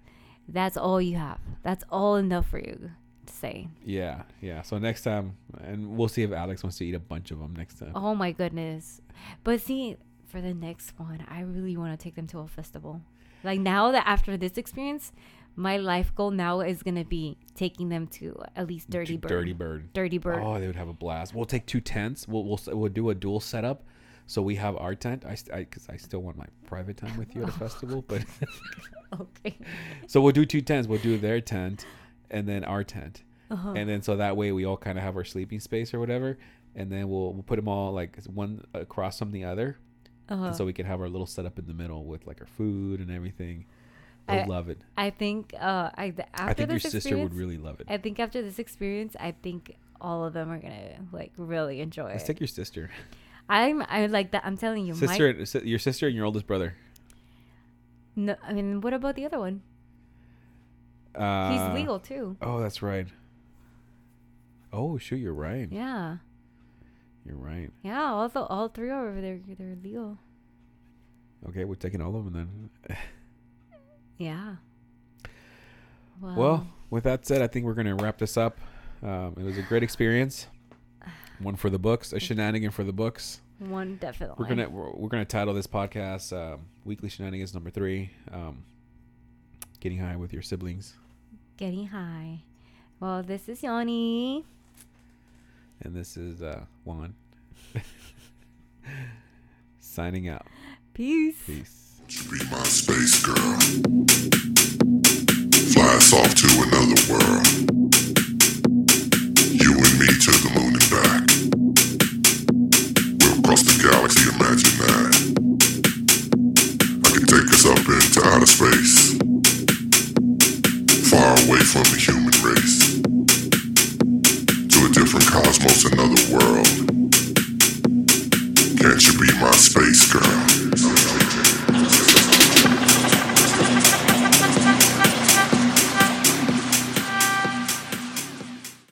that's all you have that's all enough for you to say Yeah, yeah. So next time, and we'll see if Alex wants to eat a bunch of them next time. oh my goodness but see for the next one i really want to take them to a festival like now that after this experience my life goal now is gonna be taking them to at least Dirtybird Dirty bird. Dirtybird Oh, they would have a blast. We'll take two tents. We'll we'll we'll do a dual setup. So we have our tent. I because I, still want my private time with you at a festival, but <laughs> okay so we'll do two tents. We'll do their tent, and then our tent, uh-huh. and then so that way we all kind of have our sleeping space or whatever, and then we'll we'll put them all like one across from the other, uh-huh. and so we can have our little setup in the middle with like our food and everything. I- love it. i think uh i th- after I think your sister would really love it. I think after this experience, I think all of them are gonna like really enjoy it. Let's it. take your sister, I'm I like that. I'm telling you, sister, my, your sister and your oldest brother. no, I mean, what about the other one? Uh, He's legal too. Oh, that's right. Oh, shoot, you're right. Yeah, You're right. yeah. All the all three are over there. They're legal. Okay, we're taking all of them then. <laughs> Yeah. Wow. Well, with that said, I think we're gonna wrap this up. Um, it was a great experience. One for the books, a shenanigan for the books. one definitely. We're gonna we're, we're gonna title this podcast um, "Weekly Shenanigans Number Three: Um, getting high with your siblings, getting high. Well, this is Yanni. and this is uh, Juan signing out. Peace. Peace. to be my space girl. Fly us off to another world. You and me to the moon and back. From the human race. To a different cosmos, another world. Can't you be my space girl?